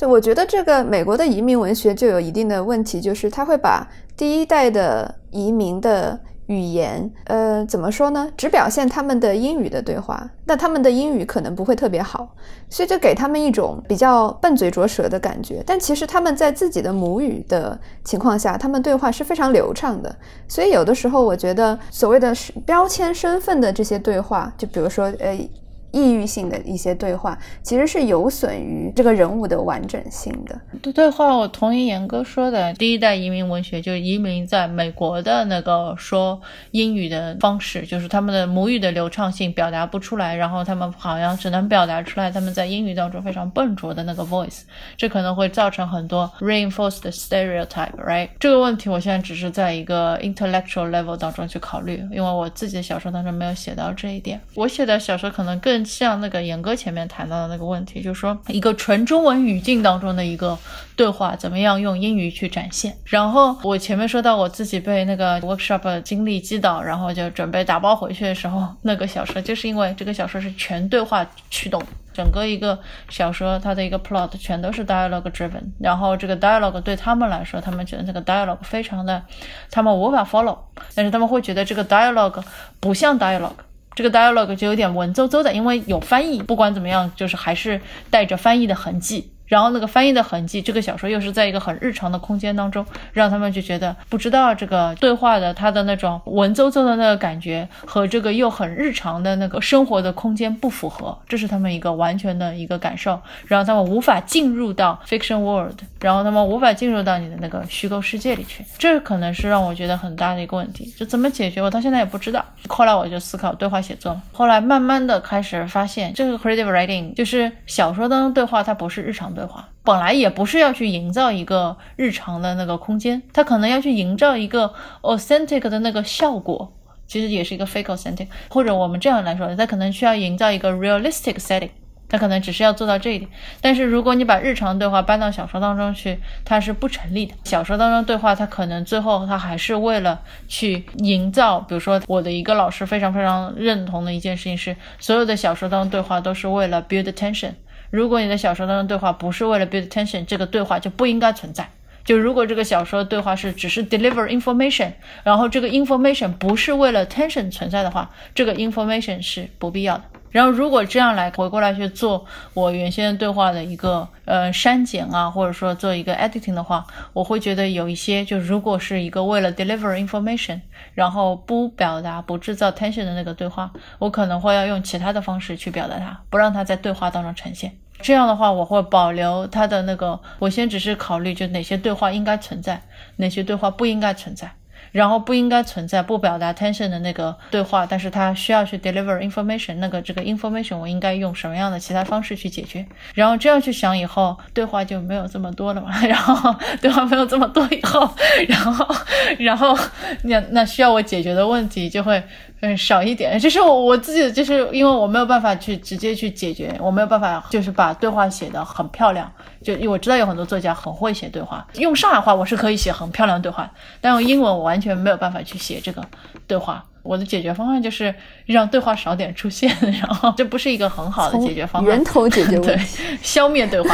对，我觉得这个美国的移民文学就有一定的问题，就是他会把第一代的移民的。语言，呃，怎么说呢？只表现他们的英语的对话，那他们的英语可能不会特别好，所以就给他们一种比较笨嘴拙舌的感觉。但其实他们在自己的母语的情况下，他们对话是非常流畅的。所以有的时候，我觉得所谓的标签身份的这些对话，就比如说，呃。抑郁性的一些对话，其实是有损于这个人物的完整性的。对对话，我同意严哥说的。第一代移民文学就移民在美国的那个说英语的方式，就是他们的母语的流畅性表达不出来，然后他们好像只能表达出来他们在英语当中非常笨拙的那个 voice，这可能会造成很多 reinforced stereotype，right？这个问题我现在只是在一个 intellectual level 当中去考虑，因为我自己的小说当中没有写到这一点。我写的小说可能更。像那个严哥前面谈到的那个问题，就是说一个纯中文语境当中的一个对话，怎么样用英语去展现？然后我前面说到我自己被那个 workshop 经历击倒，然后就准备打包回去的时候，那个小说就是因为这个小说是全对话驱动，整个一个小说它的一个 plot 全都是 dialogue driven，然后这个 dialogue 对他们来说，他们觉得这个 dialogue 非常的，他们无法 follow，但是他们会觉得这个 dialogue 不像 dialogue。这个 dialogue 就有点文绉绉的，因为有翻译，不管怎么样，就是还是带着翻译的痕迹。然后那个翻译的痕迹，这个小说又是在一个很日常的空间当中，让他们就觉得不知道这个对话的他的那种文绉绉的那个感觉和这个又很日常的那个生活的空间不符合，这是他们一个完全的一个感受，然后他们无法进入到 fiction world，然后他们无法进入到你的那个虚构世界里去，这可能是让我觉得很大的一个问题，就怎么解决，我到现在也不知道。后来我就思考对话写作，后来慢慢的开始发现，这个 creative writing 就是小说当中对话，它不是日常的对话，本来也不是要去营造一个日常的那个空间，它可能要去营造一个 authentic 的那个效果，其实也是一个 fake authentic，或者我们这样来说，它可能需要营造一个 realistic setting。他可能只是要做到这一点，但是如果你把日常对话搬到小说当中去，它是不成立的。小说当中对话，它可能最后它还是为了去营造，比如说我的一个老师非常非常认同的一件事情是，所有的小说当中对话都是为了 build tension。如果你的小说当中对话不是为了 build tension，这个对话就不应该存在。就如果这个小说对话是只是 deliver information，然后这个 information 不是为了 tension 存在的话，这个 information 是不必要的。然后，如果这样来回过来去做我原先对话的一个呃删减啊，或者说做一个 editing 的话，我会觉得有一些，就如果是一个为了 deliver information，然后不表达、不制造 tension 的那个对话，我可能会要用其他的方式去表达它，不让它在对话当中呈现。这样的话，我会保留它的那个，我先只是考虑就哪些对话应该存在，哪些对话不应该存在。然后不应该存在不表达 tension 的那个对话，但是它需要去 deliver information，那个这个 information 我应该用什么样的其他方式去解决？然后这样去想以后，对话就没有这么多了嘛。然后对话没有这么多以后，然后然后那那需要我解决的问题就会。嗯，少一点，就是我我自己，就是因为我没有办法去直接去解决，我没有办法就是把对话写的很漂亮。就因为我知道有很多作家很会写对话，用上海话我是可以写很漂亮的对话，但用英文我完全没有办法去写这个对话。我的解决方案就是让对话少点出现，然后这不是一个很好的解决方案。源头解决问 题，消灭对话。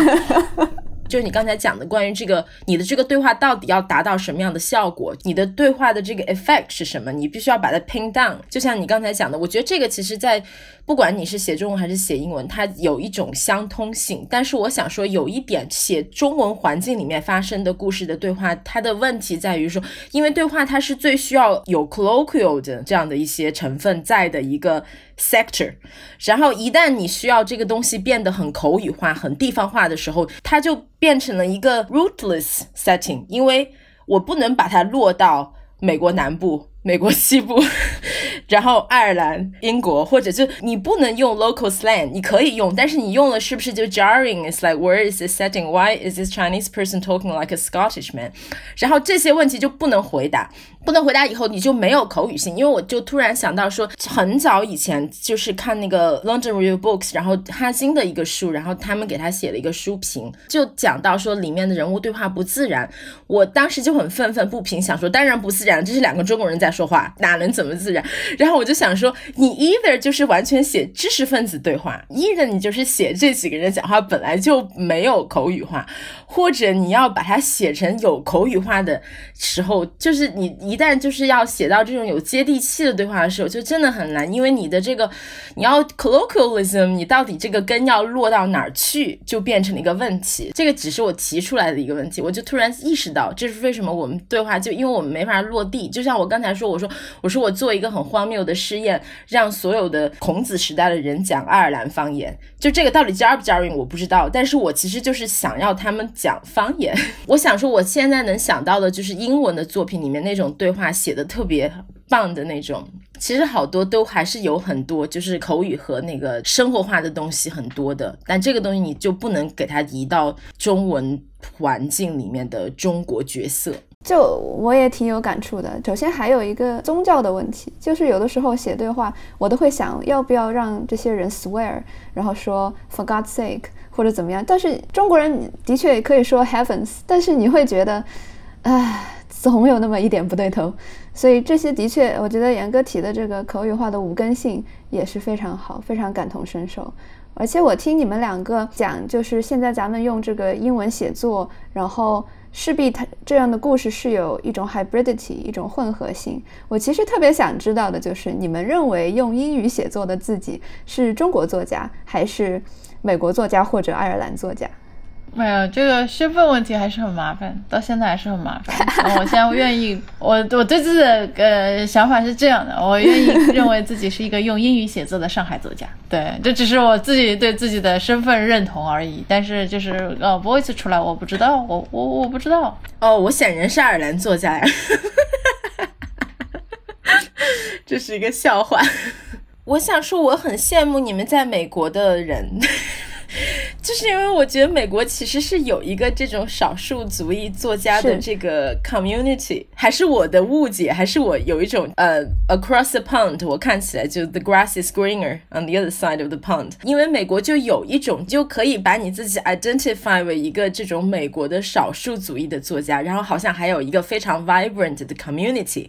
就是你刚才讲的关于这个，你的这个对话到底要达到什么样的效果？你的对话的这个 effect 是什么？你必须要把它 pin down。就像你刚才讲的，我觉得这个其实，在不管你是写中文还是写英文，它有一种相通性。但是我想说，有一点写中文环境里面发生的故事的对话，它的问题在于说，因为对话它是最需要有 colloquial 的这样的一些成分在的一个。sector，然后一旦你需要这个东西变得很口语化、很地方化的时候，它就变成了一个 rootless setting，因为我不能把它落到美国南部。美国西部，然后爱尔兰、英国，或者就你不能用 local slang，你可以用，但是你用了是不是就 jarring？It's like where is this setting? Why is this Chinese person talking like a Scottish man？然后这些问题就不能回答，不能回答以后你就没有口语性。因为我就突然想到说，很早以前就是看那个 London Review Books，然后哈金的一个书，然后他们给他写了一个书评，就讲到说里面的人物对话不自然。我当时就很愤愤不平，想说当然不自然，这是两个中国人在。说话哪能怎么自然？然后我就想说，你 either 就是完全写知识分子对话，either 你就是写这几个人讲话本来就没有口语化，或者你要把它写成有口语化的时候，就是你一旦就是要写到这种有接地气的对话的时候，就真的很难，因为你的这个你要 colloquialism，你到底这个根要落到哪儿去，就变成了一个问题。这个只是我提出来的一个问题，我就突然意识到，这是为什么我们对话就因为我们没法落地，就像我刚才说。我说，我说我做一个很荒谬的试验，让所有的孔子时代的人讲爱尔兰方言，就这个到底 jar 不 jarring 我不知道，但是我其实就是想要他们讲方言。我想说，我现在能想到的就是英文的作品里面那种对对话写的特别棒的那种，其实好多都还是有很多就是口语和那个生活化的东西很多的，但这个东西你就不能给它移到中文环境里面的中国角色。就我也挺有感触的。首先还有一个宗教的问题，就是有的时候写对话，我都会想要不要让这些人 swear，然后说 for God's sake 或者怎么样。但是中国人的确也可以说 heavens，但是你会觉得，唉，总有那么一点不对头。所以这些的确，我觉得严哥提的这个口语化的无根性也是非常好，非常感同身受。而且我听你们两个讲，就是现在咱们用这个英文写作，然后。势必它这样的故事是有一种 hybridity，一种混合性。我其实特别想知道的就是，你们认为用英语写作的自己是中国作家，还是美国作家或者爱尔兰作家？没有这个身份问题还是很麻烦，到现在还是很麻烦。我现在愿意，我我对自己的呃想法是这样的，我愿意 认为自己是一个用英语写作的上海作家。对，这只是我自己对自己的身份认同而已。但是就是呃，voice 出来，我不知道，我我我不知道。哦，我显然是爱尔兰作家呀，这是一个笑话。我想说，我很羡慕你们在美国的人。就是因为我觉得美国其实是有一个这种少数族裔作家的这个 community，还是我的误解，还是我有一种呃 across the pond，我看起来就 the grass is greener on the other side of the pond，因为美国就有一种就可以把你自己 identify 为一个这种美国的少数族裔的作家，然后好像还有一个非常 vibrant 的 community，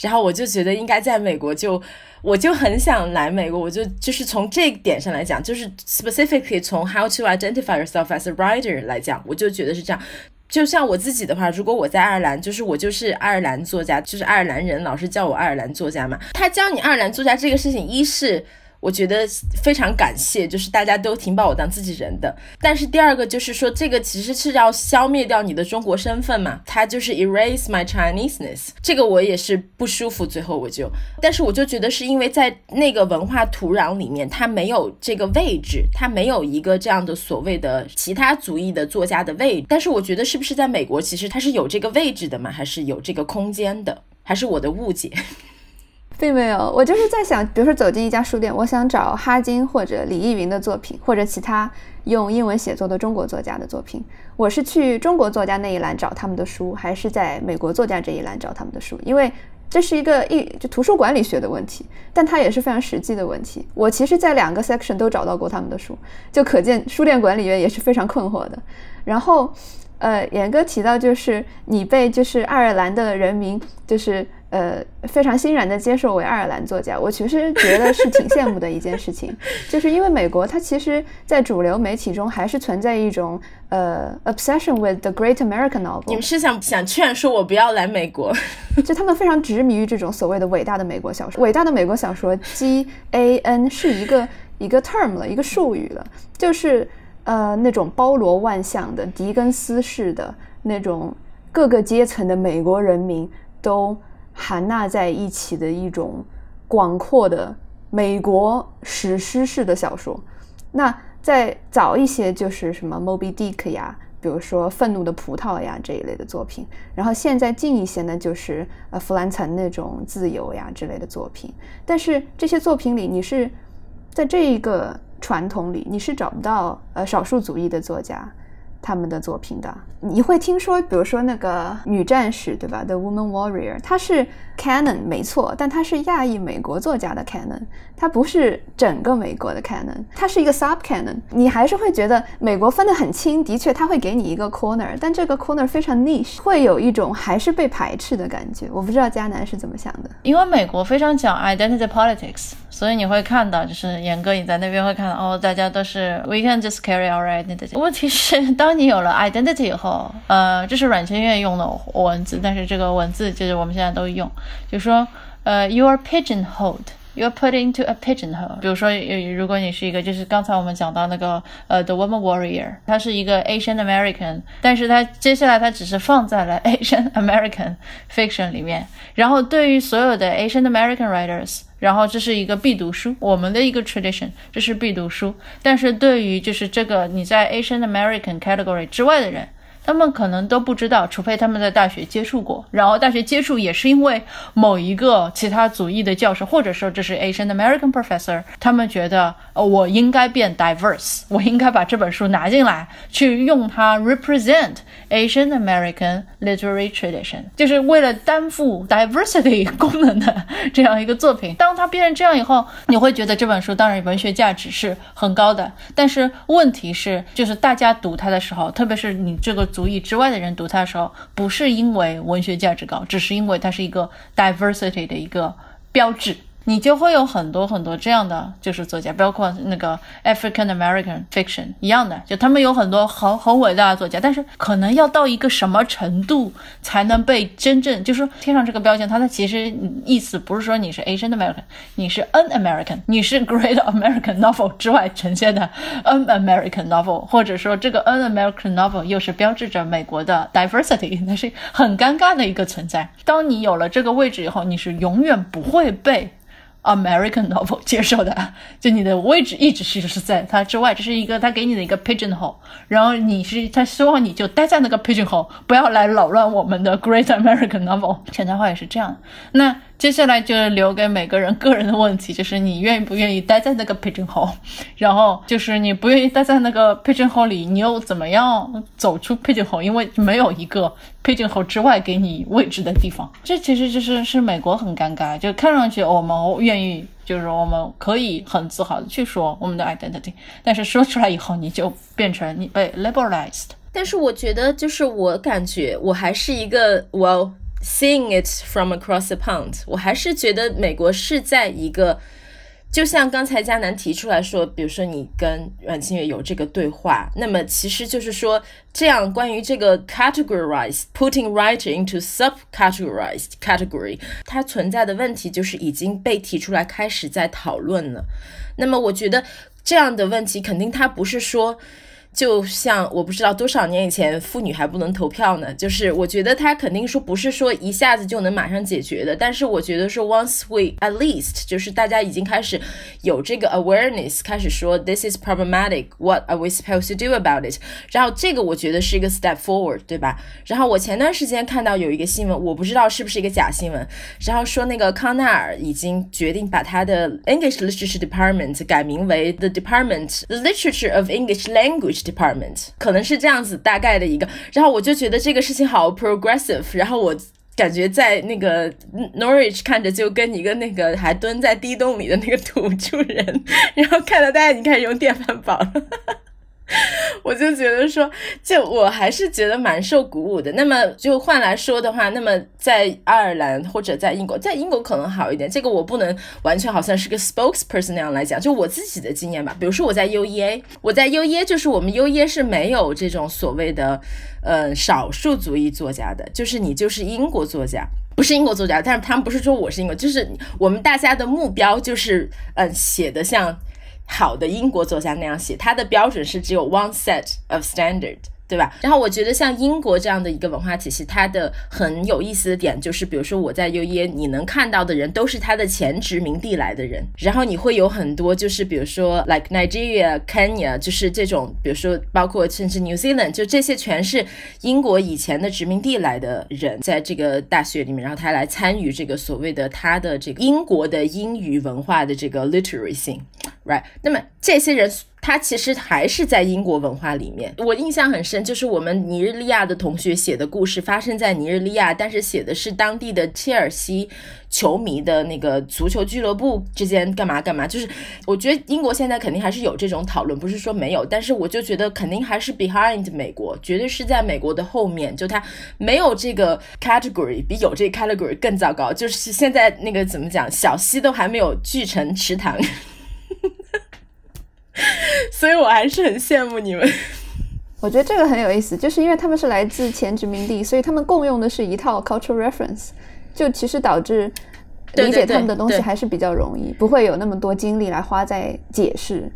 然后我就觉得应该在美国就。我就很想来美国，我就就是从这个点上来讲，就是 specifically 从 how to identify yourself as a writer 来讲，我就觉得是这样。就像我自己的话，如果我在爱尔兰，就是我就是爱尔兰作家，就是爱尔兰人，老是叫我爱尔兰作家嘛。他教你爱尔兰作家这个事情，一是。我觉得非常感谢，就是大家都挺把我当自己人的。但是第二个就是说，这个其实是要消灭掉你的中国身份嘛，它就是 erase my Chineseness。这个我也是不舒服，最后我就，但是我就觉得是因为在那个文化土壤里面，它没有这个位置，它没有一个这样的所谓的其他族裔的作家的位置。但是我觉得是不是在美国，其实它是有这个位置的嘛，还是有这个空间的？还是我的误解？并没有，我就是在想，比如说走进一家书店，我想找哈金或者李易云的作品，或者其他用英文写作的中国作家的作品。我是去中国作家那一栏找他们的书，还是在美国作家这一栏找他们的书？因为这是一个一就图书管理学的问题，但它也是非常实际的问题。我其实，在两个 section 都找到过他们的书，就可见书店管理员也是非常困惑的。然后，呃，严哥提到就是你被就是爱尔兰的人民就是。呃，非常欣然的接受为爱尔兰作家，我其实觉得是挺羡慕的一件事情，就是因为美国它其实，在主流媒体中还是存在一种呃 obsession with the great American novel。你们是想想劝说我不要来美国？就他们非常执迷于这种所谓的伟大的美国小说。伟大的美国小说 G A N 是一个一个 term 了，一个术语了，就是呃那种包罗万象的狄更斯式的那种各个阶层的美国人民都。含纳在一起的一种广阔的美国史诗式的小说。那再早一些就是什么《Moby Dick》呀，比如说《愤怒的葡萄》呀这一类的作品。然后现在近一些呢，就是呃弗兰岑那种《自由》呀之类的作品。但是这些作品里，你是在这一个传统里，你是找不到呃少数族裔的作家。他们的作品的，你会听说，比如说那个女战士，对吧？The Woman Warrior，她是 canon 没错，但它是亚裔美国作家的 canon，它不是整个美国的 canon，它是一个 sub canon。你还是会觉得美国分得很清，的确，它会给你一个 corner，但这个 corner 非常 niche，会有一种还是被排斥的感觉。我不知道迦南是怎么想的，因为美国非常讲 identity politics，所以你会看到，就是严哥你在那边会看到，哦，大家都是 we can just carry our identity。问题是当你有了 identity 以后，呃，这是软件院用的文字，但是这个文字就是我们现在都用，就说，呃，you are pigeonholed，you are put into a pigeonhole。比如说，如果你是一个，就是刚才我们讲到那个，呃，The Woman Warrior，她是一个 Asian American，但是她接下来她只是放在了 Asian American fiction 里面，然后对于所有的 Asian American writers。然后这是一个必读书，我们的一个 tradition，这是必读书。但是对于就是这个你在 Asian American category 之外的人。他们可能都不知道，除非他们在大学接触过。然后大学接触也是因为某一个其他族裔的教授，或者说这是 Asian American professor，他们觉得呃我应该变 diverse，我应该把这本书拿进来，去用它 represent Asian American literary tradition，就是为了担负 diversity 功能的这样一个作品。当它变成这样以后，你会觉得这本书当然文学价值是很高的，但是问题是，就是大家读它的时候，特别是你这个。族裔之外的人读它的时候，不是因为文学价值高，只是因为它是一个 diversity 的一个标志。你就会有很多很多这样的就是作家，包括那个 African American fiction 一样的，就他们有很多很很伟大的作家，但是可能要到一个什么程度才能被真正就是贴上这个标签，它的其实意思不是说你是 Asian American，你是 An American，你是 Great American Novel 之外呈现的 An American Novel，或者说这个 An American Novel 又是标志着美国的 diversity，那是很尴尬的一个存在。当你有了这个位置以后，你是永远不会被。American novel 接受的，就你的位置一直是是在它之外，这是一个他给你的一个 pigeonhole，然后你是他希望你就待在那个 pigeonhole，不要来扰乱我们的 Great American novel。潜在话也是这样。那接下来就留给每个人个人的问题，就是你愿意不愿意待在那个 page 后然后就是你不愿意待在那个 page 后里，你又怎么样走出 page 后因为没有一个 page 后之外给你位置的地方。这其实就是是美国很尴尬，就看上去我们愿意，就是我们可以很自豪的去说我们的 identity，但是说出来以后，你就变成你被 liberalized。但是我觉得，就是我感觉我还是一个我。Seeing it from across the pond，我还是觉得美国是在一个，就像刚才佳南提出来说，比如说你跟阮清月有这个对话，那么其实就是说，这样关于这个 categorize，putting writer into sub categorize category，它存在的问题就是已经被提出来，开始在讨论了。那么我觉得这样的问题肯定它不是说。就像我不知道多少年以前妇女还不能投票呢，就是我觉得他肯定说不是说一下子就能马上解决的，但是我觉得说 once we at least 就是大家已经开始有这个 awareness，开始说 this is problematic，what are we supposed to do about it？然后这个我觉得是一个 step forward，对吧？然后我前段时间看到有一个新闻，我不知道是不是一个假新闻，然后说那个康奈尔已经决定把他的 English Literature Department 改名为 the Department the Literature of English Language。Department 可能是这样子大概的一个，然后我就觉得这个事情好 progressive，然后我感觉在那个 Norwich 看着就跟一个那个还蹲在地洞里的那个土著人，然后看到大家已经开始用电饭煲了。我就觉得说，就我还是觉得蛮受鼓舞的。那么就换来说的话，那么在爱尔兰或者在英国，在英国可能好一点。这个我不能完全好像是个 spokesperson 那样来讲，就我自己的经验吧。比如说我在 UEA，我在 UEA 就是我们 UEA 是没有这种所谓的呃少数族裔作家的，就是你就是英国作家，不是英国作家，但是他们不是说我是英国，就是我们大家的目标就是嗯写的像。好的英国作家那样写，他的标准是只有 one set of standard，对吧？然后我觉得像英国这样的一个文化体系，它的很有意思的点就是，比如说我在 UEA，你能看到的人都是他的前殖民地来的人，然后你会有很多就是比如说 like Nigeria、Kenya，就是这种，比如说包括甚至 New Zealand，就这些全是英国以前的殖民地来的人，在这个大学里面，然后他来参与这个所谓的他的这个英国的英语文化的这个 literacy。Right，那么这些人他其实还是在英国文化里面。我印象很深，就是我们尼日利亚的同学写的故事发生在尼日利亚，但是写的是当地的切尔西球迷的那个足球俱乐部之间干嘛干嘛。就是我觉得英国现在肯定还是有这种讨论，不是说没有，但是我就觉得肯定还是 behind 美国，绝对是在美国的后面。就它没有这个 category，比有这个 category 更糟糕。就是现在那个怎么讲，小溪都还没有聚成池塘。所以我还是很羡慕你们。我觉得这个很有意思，就是因为他们是来自前殖民地，所以他们共用的是一套 cultural reference，就其实导致理解他们的东西还是比较容易，不会有那么多精力来花在解释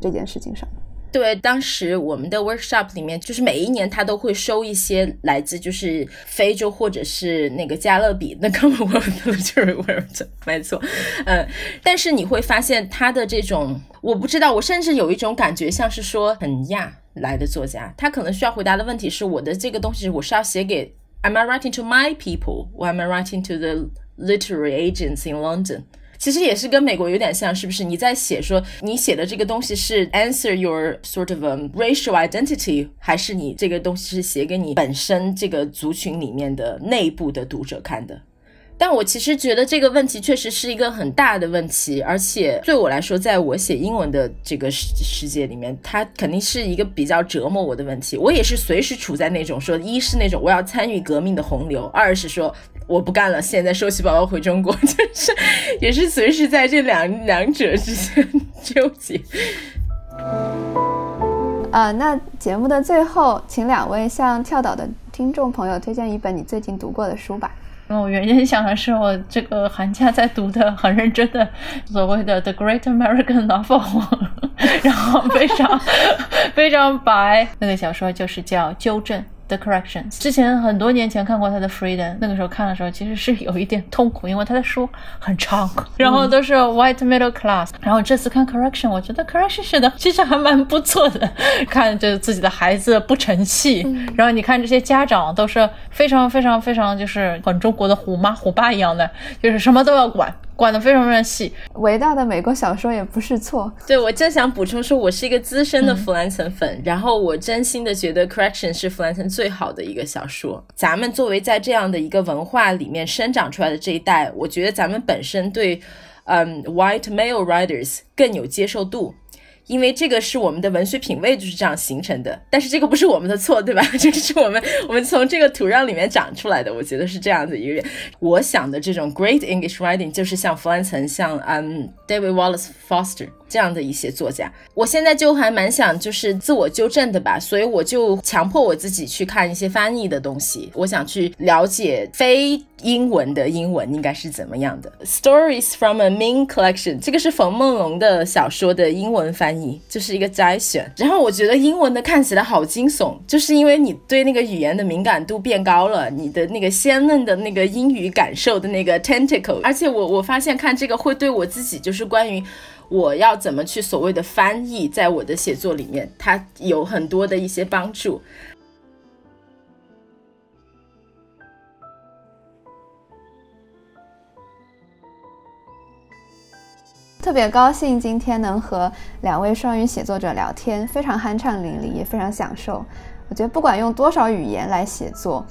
这件事情上。对，当时我们的 workshop 里面，就是每一年他都会收一些来自就是非洲或者是那个加勒比那 Commonwealth literary world，没错，嗯，但是你会发现他的这种，我不知道，我甚至有一种感觉，像是说很亚来的作家，他可能需要回答的问题是，我的这个东西我是要写给 Am I writing to my people，or am I writing to the literary agents in London？其实也是跟美国有点像，是不是？你在写说你写的这个东西是 answer your sort of a racial identity，还是你这个东西是写给你本身这个族群里面的内部的读者看的？但我其实觉得这个问题确实是一个很大的问题，而且对我来说，在我写英文的这个世世界里面，它肯定是一个比较折磨我的问题。我也是随时处在那种说，一是那种我要参与革命的洪流，二是说我不干了，现在收起包包回中国，就是也是随时在这两两者之间纠结。呃，那节目的最后，请两位向跳岛的听众朋友推荐一本你最近读过的书吧。我原先想的是，我这个寒假在读的很认真的所谓的《The Great American Novel 》，然后非常非常白那个小说就是叫《纠正》。The corrections，之前很多年前看过他的 Freedom，那个时候看的时候其实是有一点痛苦，因为他的书很长，然后都是 white middle class。然后这次看 Correction，我觉得 Correction 写的 其实还蛮不错的，看着自己的孩子不成器，然后你看这些家长都是非常非常非常就是很中国的虎妈虎爸一样的，就是什么都要管。管得非常非常细，伟大的美国小说也不是错。对我正想补充说，我是一个资深的弗兰岑粉，然后我真心的觉得《Correction》是弗兰岑最好的一个小说。咱们作为在这样的一个文化里面生长出来的这一代，我觉得咱们本身对，嗯，white male writers 更有接受度。因为这个是我们的文学品味就是这样形成的，但是这个不是我们的错，对吧？这个是我们我们从这个土壤里面长出来的，我觉得是这样子一个人。我想的这种 great English writing 就是像弗兰岑，像嗯 David Wallace Foster。这样的一些作家，我现在就还蛮想就是自我纠正的吧，所以我就强迫我自己去看一些翻译的东西，我想去了解非英文的英文应该是怎么样的。Stories from a Ming Collection，这个是冯梦龙的小说的英文翻译，就是一个摘选。然后我觉得英文的看起来好惊悚，就是因为你对那个语言的敏感度变高了，你的那个鲜嫩的那个英语感受的那个 tentacle，而且我我发现看这个会对我自己就是关于。我要怎么去所谓的翻译，在我的写作里面，它有很多的一些帮助。特别高兴今天能和两位双语写作者聊天，非常酣畅淋漓，也非常享受。我觉得不管用多少语言来写作。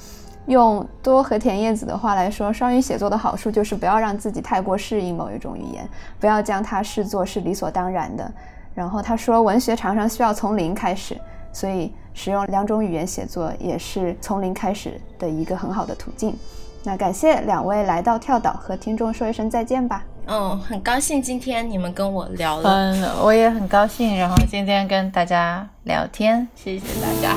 用多和田叶子的话来说，双语写作的好处就是不要让自己太过适应某一种语言，不要将它视作是理所当然的。然后他说，文学常常需要从零开始，所以使用两种语言写作也是从零开始的一个很好的途径。那感谢两位来到跳岛，和听众说一声再见吧。嗯，很高兴今天你们跟我聊了。嗯，我也很高兴，然后今天跟大家聊天，谢谢大家。